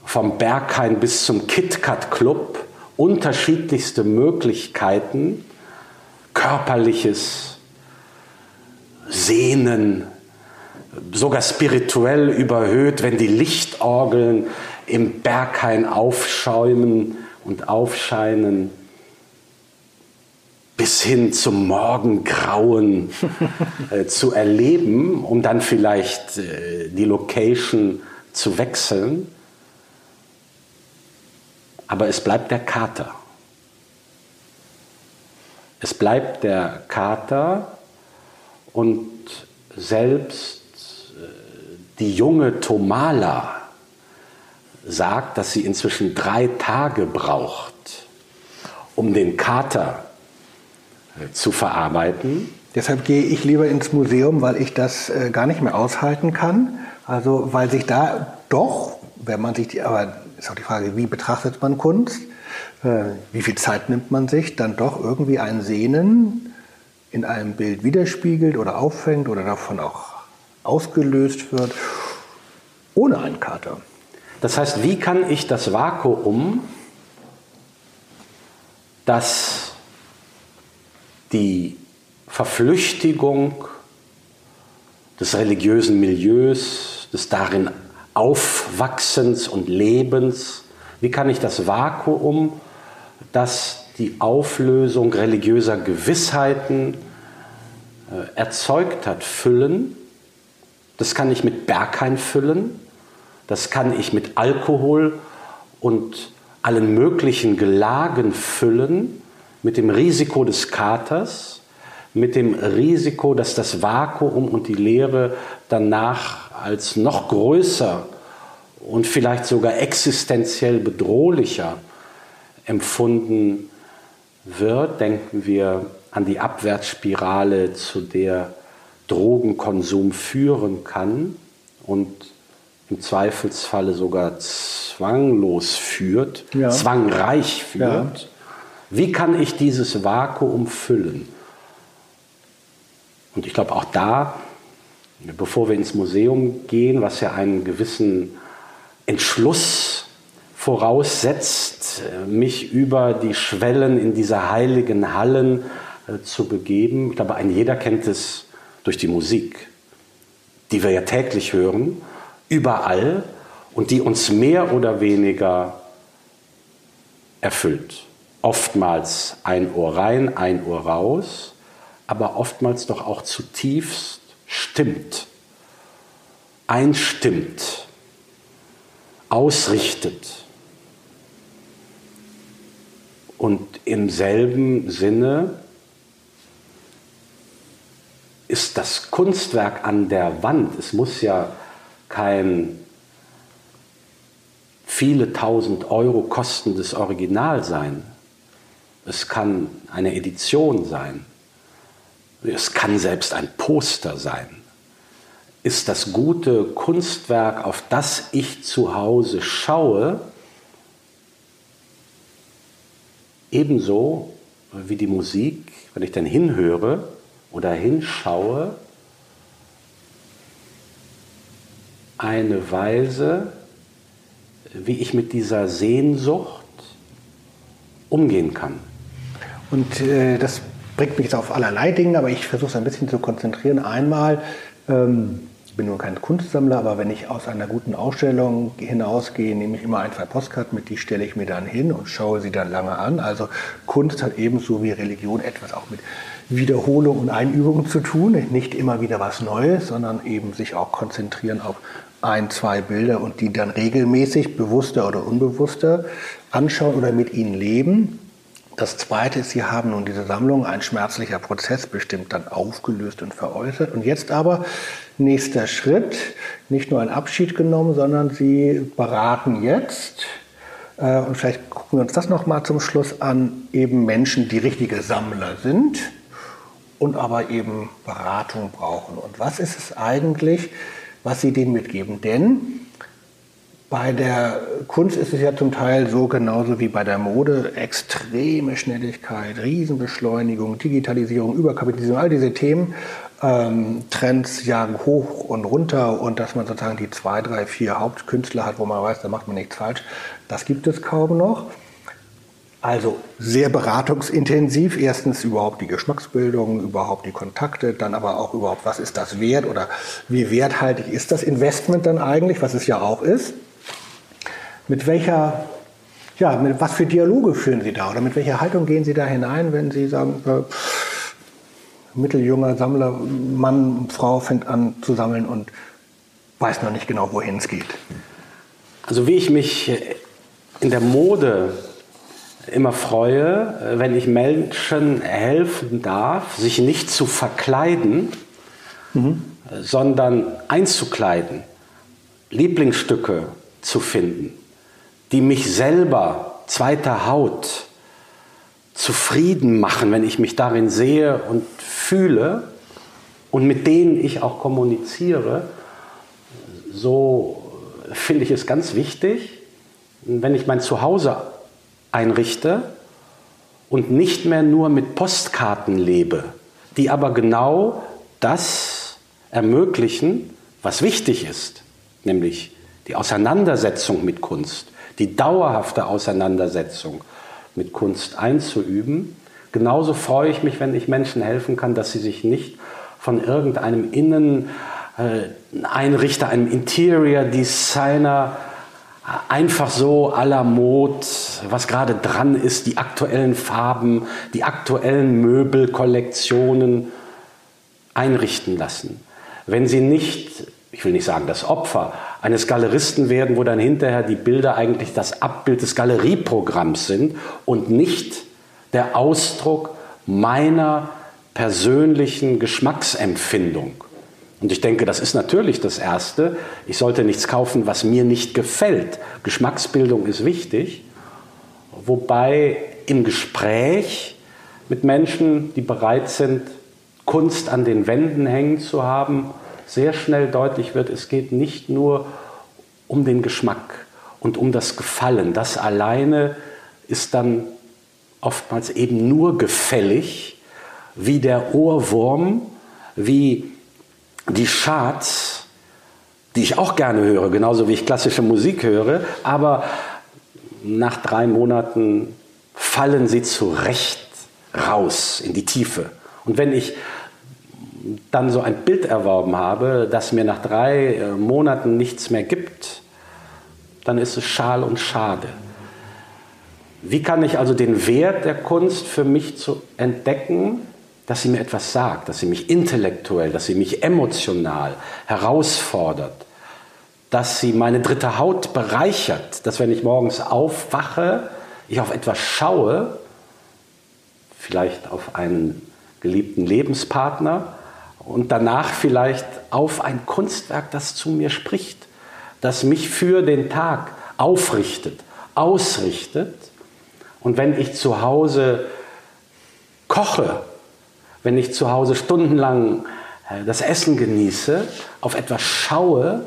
vom Berghain bis zum KitKat Club unterschiedlichste Möglichkeiten, körperliches Sehnen, sogar spirituell überhöht, wenn die Lichtorgeln im Berghain aufschäumen und aufscheinen bis hin zum Morgengrauen äh, zu erleben, um dann vielleicht äh, die Location zu wechseln. Aber es bleibt der Kater. Es bleibt der Kater und selbst äh, die junge Tomala sagt, dass sie inzwischen drei Tage braucht, um den Kater zu verarbeiten. Deshalb gehe ich lieber ins Museum, weil ich das äh, gar nicht mehr aushalten kann. Also weil sich da doch, wenn man sich die, aber ist auch die Frage, wie betrachtet man Kunst? Äh, wie viel Zeit nimmt man sich? Dann doch irgendwie ein Sehnen in einem Bild widerspiegelt oder auffängt oder davon auch ausgelöst wird, ohne einen Kater. Das heißt, wie kann ich das Vakuum, das die Verflüchtigung des religiösen Milieus, des darin Aufwachsens und Lebens, wie kann ich das Vakuum, das die Auflösung religiöser Gewissheiten äh, erzeugt hat, füllen? Das kann ich mit Berghain füllen, Das kann ich mit Alkohol und allen möglichen Gelagen füllen, mit dem Risiko des Katers, mit dem Risiko, dass das Vakuum und die Leere danach als noch größer und vielleicht sogar existenziell bedrohlicher empfunden wird. Denken wir an die Abwärtsspirale, zu der Drogenkonsum führen kann und im Zweifelsfalle sogar zwanglos führt, ja. zwangreich führt. Ja. Wie kann ich dieses Vakuum füllen? Und ich glaube auch da, bevor wir ins Museum gehen, was ja einen gewissen Entschluss voraussetzt, mich über die Schwellen in diese heiligen Hallen äh, zu begeben. Ich glaube, ein jeder kennt es durch die Musik, die wir ja täglich hören, überall und die uns mehr oder weniger erfüllt. Oftmals ein Ohr rein, ein Ohr raus, aber oftmals doch auch zutiefst stimmt, einstimmt, ausrichtet. Und im selben Sinne ist das Kunstwerk an der Wand, es muss ja kein viele tausend Euro kostendes Original sein. Es kann eine Edition sein. Es kann selbst ein Poster sein. Ist das gute Kunstwerk, auf das ich zu Hause schaue, ebenso wie die Musik, wenn ich dann hinhöre, oder hinschaue, eine Weise, wie ich mit dieser Sehnsucht umgehen kann. Und äh, das bringt mich jetzt auf allerlei Dinge, aber ich versuche es ein bisschen zu konzentrieren. Einmal, ähm, bin nur kein Kunstsammler, aber wenn ich aus einer guten Ausstellung hinausgehe, nehme ich immer ein, zwei Postkarten mit, die stelle ich mir dann hin und schaue sie dann lange an. Also Kunst hat ebenso wie Religion etwas auch mit Wiederholung und Einübung zu tun. Nicht immer wieder was Neues, sondern eben sich auch konzentrieren auf ein, zwei Bilder und die dann regelmäßig, bewusster oder unbewusster anschauen oder mit ihnen leben. Das Zweite ist, Sie haben nun diese Sammlung, ein schmerzlicher Prozess bestimmt dann aufgelöst und veräußert. Und jetzt aber nächster Schritt, nicht nur ein Abschied genommen, sondern Sie beraten jetzt, äh, und vielleicht gucken wir uns das nochmal zum Schluss an, eben Menschen, die richtige Sammler sind und aber eben Beratung brauchen. Und was ist es eigentlich, was Sie denen mitgeben? Denn bei der Kunst ist es ja zum Teil so genauso wie bei der Mode extreme Schnelligkeit, Riesenbeschleunigung, Digitalisierung, Überkapitalisierung, all diese Themen. Ähm, Trends jagen hoch und runter und dass man sozusagen die zwei, drei, vier Hauptkünstler hat, wo man weiß, da macht man nichts falsch, das gibt es kaum noch. Also sehr beratungsintensiv. Erstens überhaupt die Geschmacksbildung, überhaupt die Kontakte, dann aber auch überhaupt, was ist das wert oder wie werthaltig ist das Investment dann eigentlich, was es ja auch ist. Mit welcher, ja, mit was für Dialoge führen Sie da oder mit welcher Haltung gehen Sie da hinein, wenn Sie sagen, äh, mitteljunger Sammler, Mann, Frau fängt an zu sammeln und weiß noch nicht genau, wohin es geht? Also wie ich mich in der Mode immer freue, wenn ich Menschen helfen darf, sich nicht zu verkleiden, mhm. sondern einzukleiden, Lieblingsstücke zu finden, die mich selber, zweiter Haut, zufrieden machen, wenn ich mich darin sehe und fühle und mit denen ich auch kommuniziere, so finde ich es ganz wichtig, wenn ich mein Zuhause einrichte und nicht mehr nur mit Postkarten lebe, die aber genau das ermöglichen, was wichtig ist, nämlich die Auseinandersetzung mit Kunst, die dauerhafte Auseinandersetzung mit Kunst einzuüben. Genauso freue ich mich, wenn ich Menschen helfen kann, dass sie sich nicht von irgendeinem Inneneinrichter, äh, einem Interior Designer einfach so à la Mode, was gerade dran ist, die aktuellen Farben, die aktuellen Möbelkollektionen einrichten lassen. Wenn sie nicht, ich will nicht sagen das Opfer, eines Galeristen werden, wo dann hinterher die Bilder eigentlich das Abbild des Galerieprogramms sind und nicht der Ausdruck meiner persönlichen Geschmacksempfindung. Und ich denke, das ist natürlich das Erste. Ich sollte nichts kaufen, was mir nicht gefällt. Geschmacksbildung ist wichtig. Wobei im Gespräch mit Menschen, die bereit sind, Kunst an den Wänden hängen zu haben, sehr schnell deutlich wird, es geht nicht nur um den Geschmack und um das Gefallen. Das alleine ist dann oftmals eben nur gefällig, wie der Ohrwurm, wie die Charts, die ich auch gerne höre, genauso wie ich klassische Musik höre, aber nach drei Monaten fallen sie zurecht raus in die Tiefe. Und wenn ich dann so ein Bild erworben habe, das mir nach drei äh, Monaten nichts mehr gibt, dann ist es schal und schade. Wie kann ich also den Wert der Kunst für mich zu entdecken, dass sie mir etwas sagt, dass sie mich intellektuell, dass sie mich emotional herausfordert, dass sie meine dritte Haut bereichert, dass wenn ich morgens aufwache, ich auf etwas schaue, vielleicht auf einen geliebten Lebenspartner und danach vielleicht auf ein Kunstwerk, das zu mir spricht, das mich für den Tag aufrichtet, ausrichtet. Und wenn ich zu Hause koche, wenn ich zu Hause stundenlang äh, das Essen genieße, auf etwas schaue,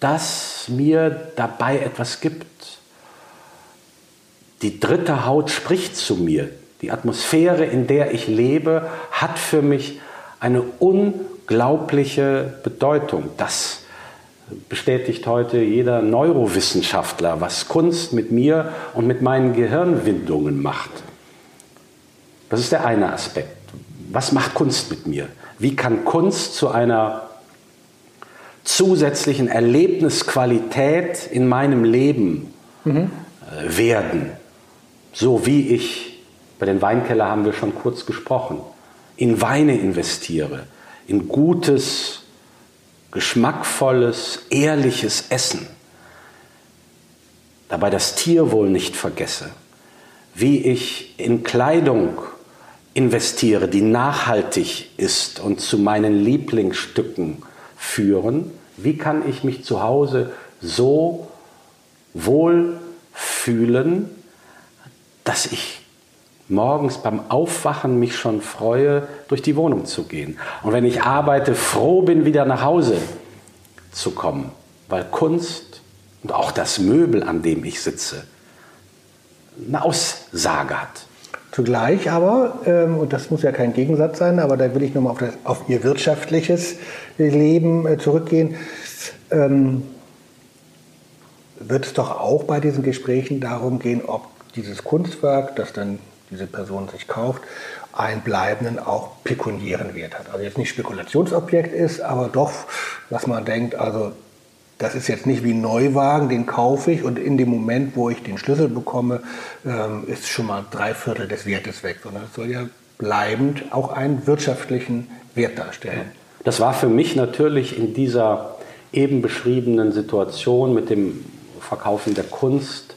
das mir dabei etwas gibt. Die dritte Haut spricht zu mir. Die Atmosphäre, in der ich lebe, hat für mich eine unglaubliche Bedeutung. Das bestätigt heute jeder Neurowissenschaftler, was Kunst mit mir und mit meinen Gehirnwindungen macht. Das ist der eine Aspekt. Was macht Kunst mit mir? Wie kann Kunst zu einer zusätzlichen Erlebnisqualität in meinem Leben mhm. werden? So wie ich, bei den Weinkeller haben wir schon kurz gesprochen, in Weine investiere, in gutes, geschmackvolles, ehrliches Essen, dabei das Tierwohl nicht vergesse, wie ich in Kleidung investiere, die nachhaltig ist und zu meinen Lieblingsstücken führen, wie kann ich mich zu Hause so wohl fühlen, dass ich morgens beim Aufwachen mich schon freue, durch die Wohnung zu gehen. Und wenn ich arbeite, froh bin, wieder nach Hause zu kommen, weil Kunst und auch das Möbel, an dem ich sitze, eine Aussage hat. Zugleich aber, ähm, und das muss ja kein Gegensatz sein, aber da will ich nochmal auf, auf Ihr wirtschaftliches Leben äh, zurückgehen, ähm, wird es doch auch bei diesen Gesprächen darum gehen, ob dieses Kunstwerk, das dann diese Person sich kauft, einen bleibenden auch pekuniären Wert hat. Also jetzt nicht Spekulationsobjekt ist, aber doch, was man denkt, also das ist jetzt nicht wie ein Neuwagen, den kaufe ich und in dem Moment, wo ich den Schlüssel bekomme, ähm, ist schon mal drei Viertel des Wertes weg, sondern es soll ja bleibend auch einen wirtschaftlichen Wert darstellen. Das war für mich natürlich in dieser eben beschriebenen Situation mit dem Verkaufen der Kunst,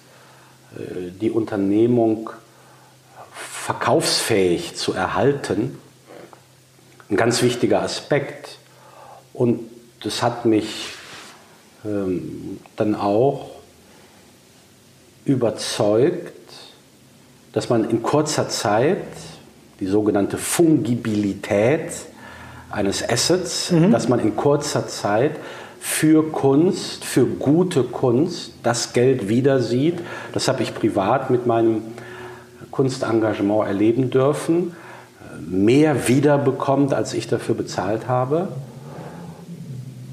äh, die Unternehmung verkaufsfähig zu erhalten, ein ganz wichtiger Aspekt. Und das hat mich ähm, dann auch überzeugt, dass man in kurzer Zeit die sogenannte Fungibilität eines Assets, mhm. dass man in kurzer Zeit für Kunst, für gute Kunst das Geld wieder sieht. Das habe ich privat mit meinem Kunstengagement erleben dürfen, mehr wiederbekommt, als ich dafür bezahlt habe.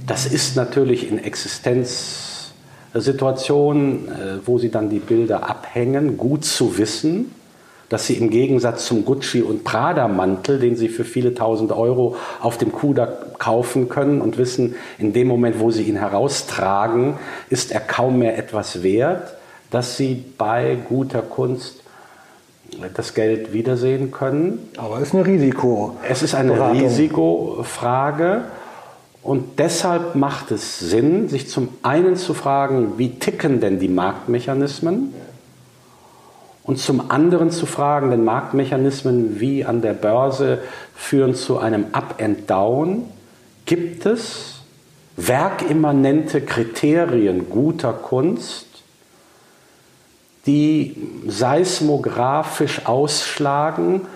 Das ist natürlich in Existenzsituationen, äh, wo sie dann die Bilder abhängen, gut zu wissen, dass sie im Gegensatz zum Gucci- und Prada-Mantel, den sie für viele tausend Euro auf dem Kuda kaufen können und wissen, in dem Moment, wo sie ihn heraustragen, ist er kaum mehr etwas wert, dass sie bei guter Kunst das Geld wiedersehen können. Aber es ist ein Risiko. Es ist eine Risikofrage. Und deshalb macht es Sinn, sich zum einen zu fragen, wie ticken denn die Marktmechanismen? Und zum anderen zu fragen, denn Marktmechanismen wie an der Börse führen zu einem Up and Down. Gibt es werkimmanente Kriterien guter Kunst, die seismografisch ausschlagen,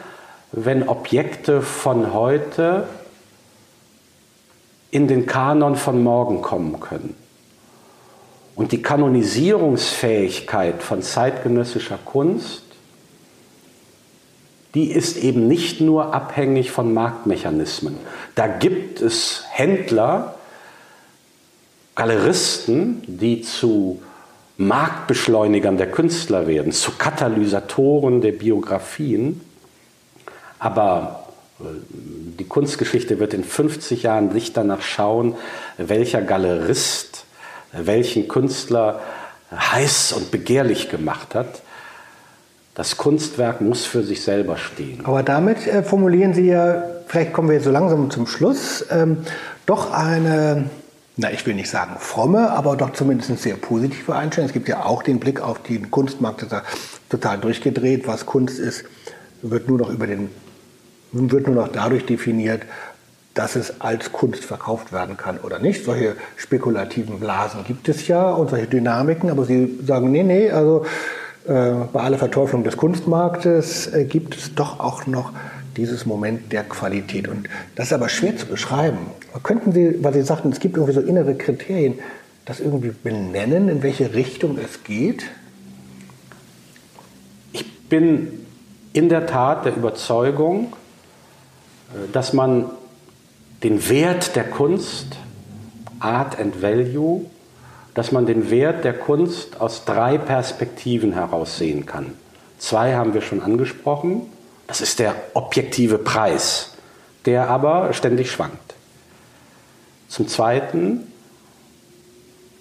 wenn Objekte von heute in den Kanon von morgen kommen können? Und die Kanonisierungsfähigkeit von zeitgenössischer Kunst, die ist eben nicht nur abhängig von Marktmechanismen. Da gibt es Händler, Galeristen, die zu Marktbeschleunigern der Künstler werden, zu Katalysatoren der Biografien. Aber äh, die Kunstgeschichte wird in 50 Jahren nicht danach schauen, welcher Galerist welchen Künstler heiß und begehrlich gemacht hat. Das Kunstwerk muss für sich selber stehen. Aber damit äh, formulieren Sie ja, vielleicht kommen wir so langsam zum Schluss, ähm, doch eine, na ich will nicht sagen fromme, aber doch zumindest sehr positive Einstellung. Es gibt ja auch den Blick auf den Kunstmarkt, ist total durchgedreht. Was Kunst ist, wird nur noch über den, wird nur noch dadurch definiert, dass es als Kunst verkauft werden kann oder nicht. Solche spekulativen Blasen gibt es ja und solche Dynamiken, aber Sie sagen, nee, nee, also äh, bei aller Verteuflung des Kunstmarktes äh, gibt es doch auch noch dieses Moment der Qualität. Und das ist aber schwer zu beschreiben. Könnten Sie, weil Sie sagten, es gibt irgendwie so innere Kriterien, das irgendwie benennen, in welche Richtung es geht? Ich bin in der Tat der Überzeugung, äh, dass man den Wert der Kunst, Art and Value, dass man den Wert der Kunst aus drei Perspektiven heraussehen kann. Zwei haben wir schon angesprochen. Das ist der objektive Preis, der aber ständig schwankt. Zum Zweiten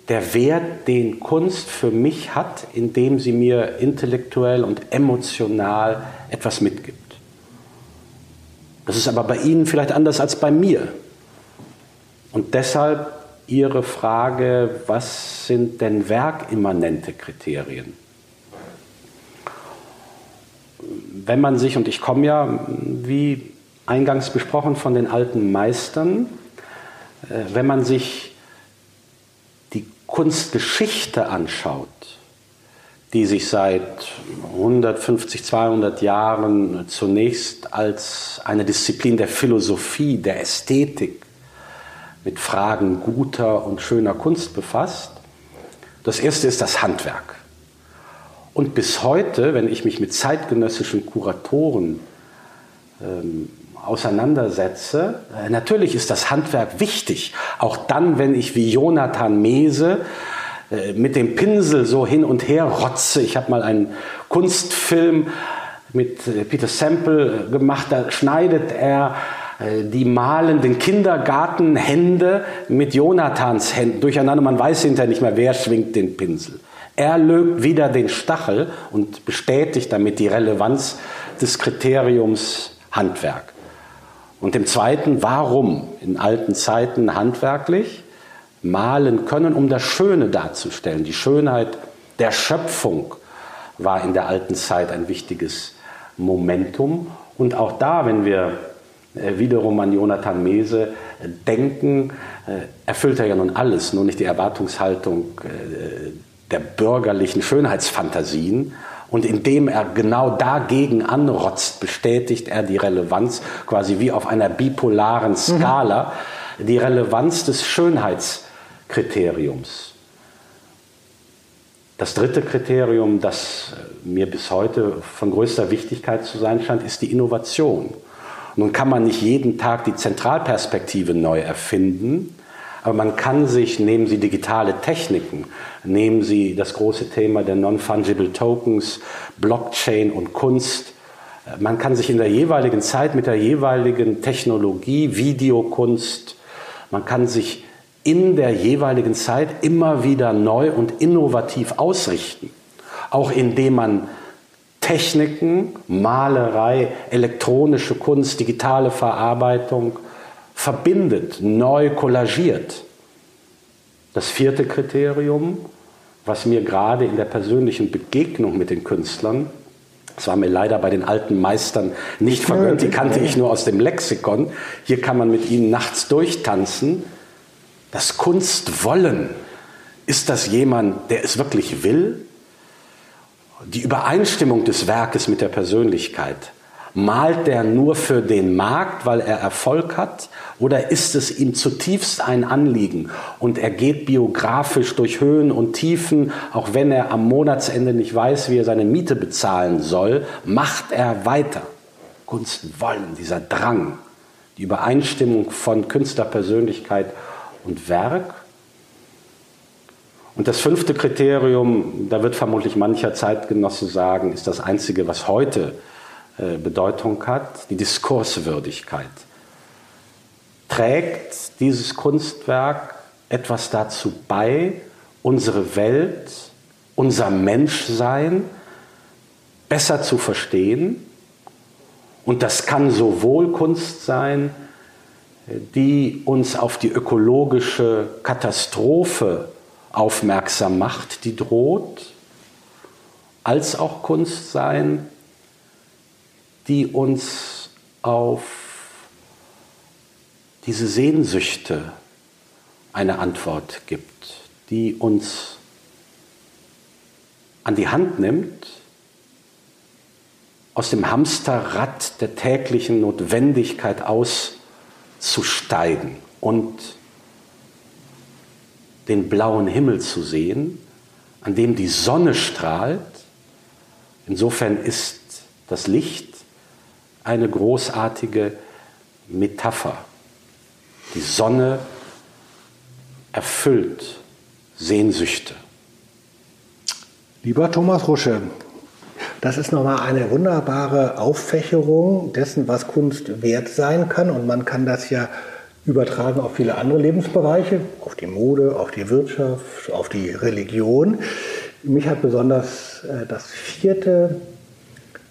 der Wert, den Kunst für mich hat, indem sie mir intellektuell und emotional etwas mitgibt. Das ist aber bei Ihnen vielleicht anders als bei mir. Und deshalb Ihre Frage, was sind denn werkimmanente Kriterien? Wenn man sich, und ich komme ja, wie eingangs besprochen, von den alten Meistern, äh, wenn man sich die Kunstgeschichte anschaut, die sich seit 150, 200 Jahren zunächst als eine Disziplin der Philosophie, der Ästhetik mit Fragen guter und schöner Kunst befasst. Das erste ist das Handwerk. Und bis heute, wenn ich mich mit zeitgenössischen Kuratoren ähm, auseinandersetze, äh, natürlich ist das Handwerk wichtig. Auch dann, wenn ich wie Jonathan Mese äh, mit dem Pinsel so hin und her rotze. Ich habe mal einen Kunstfilm mit äh, Peter Sample äh, gemacht, da schneidet er die malenden Kindergartenhände mit Jonathans Händen durcheinander. Man weiß hinterher nicht mehr, wer schwingt den Pinsel. Er lögt wieder den Stachel und bestätigt damit die Relevanz des Kriteriums Handwerk. Und im zweiten, warum in alten Zeiten handwerklich? malen können, um das Schöne darzustellen. Die Schönheit der Schöpfung war in der alten Zeit ein wichtiges Momentum. Und auch da, wenn wir äh, wiederum an Jonathan Mese äh, denken, äh, erfüllt er ja nun alles, nur nicht die Erwartungshaltung der bürgerlichen Schönheitsfantasien. Und indem er genau dagegen anrotzt, bestätigt er die Relevanz quasi wie auf einer bipolaren Skala, mhm. die Relevanz des Schönheits Kriteriums. Das dritte Kriterium, das mir bis heute von größter Wichtigkeit zu sein scheint, ist die Innovation. Nun kann man nicht jeden Tag die Zentralperspektive neu erfinden, aber man kann sich, nehmen Sie digitale Techniken, nehmen Sie das große Thema der Non-Fungible Tokens, Blockchain und Kunst, man kann sich in der jeweiligen Zeit mit der jeweiligen Technologie, Videokunst, man kann sich in der jeweiligen Zeit immer wieder neu und innovativ ausrichten. Auch indem man Techniken, Malerei, elektronische Kunst, digitale Verarbeitung, verbindet, neu kollagiert. Das vierte Kriterium, was mir gerade in der persönlichen Begegnung mit den Künstlern, das war mir leider bei den alten Meistern nicht vergönnt, die kannte ich nur aus dem Lexikon, hier kann man mit ihnen nachts durchtanzen, das Kunstwollen. Ist das jemand, der es wirklich will? Die Übereinstimmung des Werkes mit der Persönlichkeit. Malt der nur für den Markt, weil er Erfolg hat? Oder ist es ihm zutiefst ein Anliegen und er geht biografisch durch Höhen und Tiefen, auch wenn er am Monatsende nicht weiß, wie er seine Miete bezahlen soll, macht er weiter? Kunst wollen, dieser Drang, die Übereinstimmung von Künstlerpersönlichkeit und Werk. Und das fünfte Kriterium, da wird vermutlich mancher Zeitgenosse sagen, ist das einzige, was heute Bedeutung hat, die Diskurswürdigkeit. Trägt dieses Kunstwerk etwas dazu bei, unsere Welt, unser Menschsein besser zu verstehen? Und das kann sowohl Kunst sein, die uns auf die ökologische Katastrophe aufmerksam macht, die droht, als auch Kunst sein, die uns auf diese Sehnsüchte eine Antwort gibt, die uns an die Hand nimmt, aus dem Hamsterrad der täglichen Notwendigkeit auszusteigen und den blauen Himmel zu sehen, an dem die Sonne strahlt. Insofern ist das Licht eine großartige Metapher. Die Sonne erfüllt Sehnsüchte. Lieber Thomas Rusche, das ist nochmal eine wunderbare Auffächerung dessen, was Kunst wert sein kann. Und man kann das ja übertragen auf viele andere Lebensbereiche, auf die Mode, auf die Wirtschaft, auf die Religion. Mich hat besonders äh, das vierte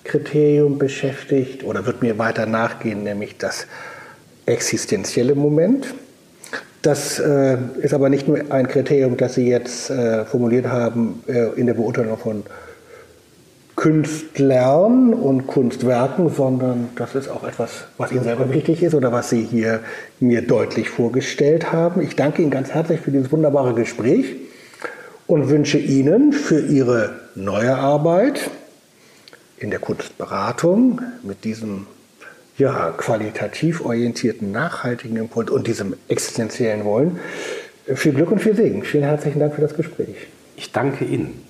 Kriterium beschäftigt oder wird mir weiter nachgehen, nämlich das existenzielle Moment. Das äh, ist aber nicht nur ein Kriterium, das Sie jetzt äh, formuliert haben äh, in der Beurteilung von Künstlern und Kunstwerken, sondern das ist auch etwas, was Ihnen selber wichtig ist oder was Sie hier mir deutlich vorgestellt haben. Ich danke Ihnen ganz herzlich für dieses wunderbare Gespräch und wünsche Ihnen für Ihre neue Arbeit in der Kunstberatung mit diesem ja, qualitativ orientierten, nachhaltigen Impuls und diesem existenziellen Wollen viel Glück und viel Segen. Vielen herzlichen Dank für das Gespräch. Ich danke Ihnen.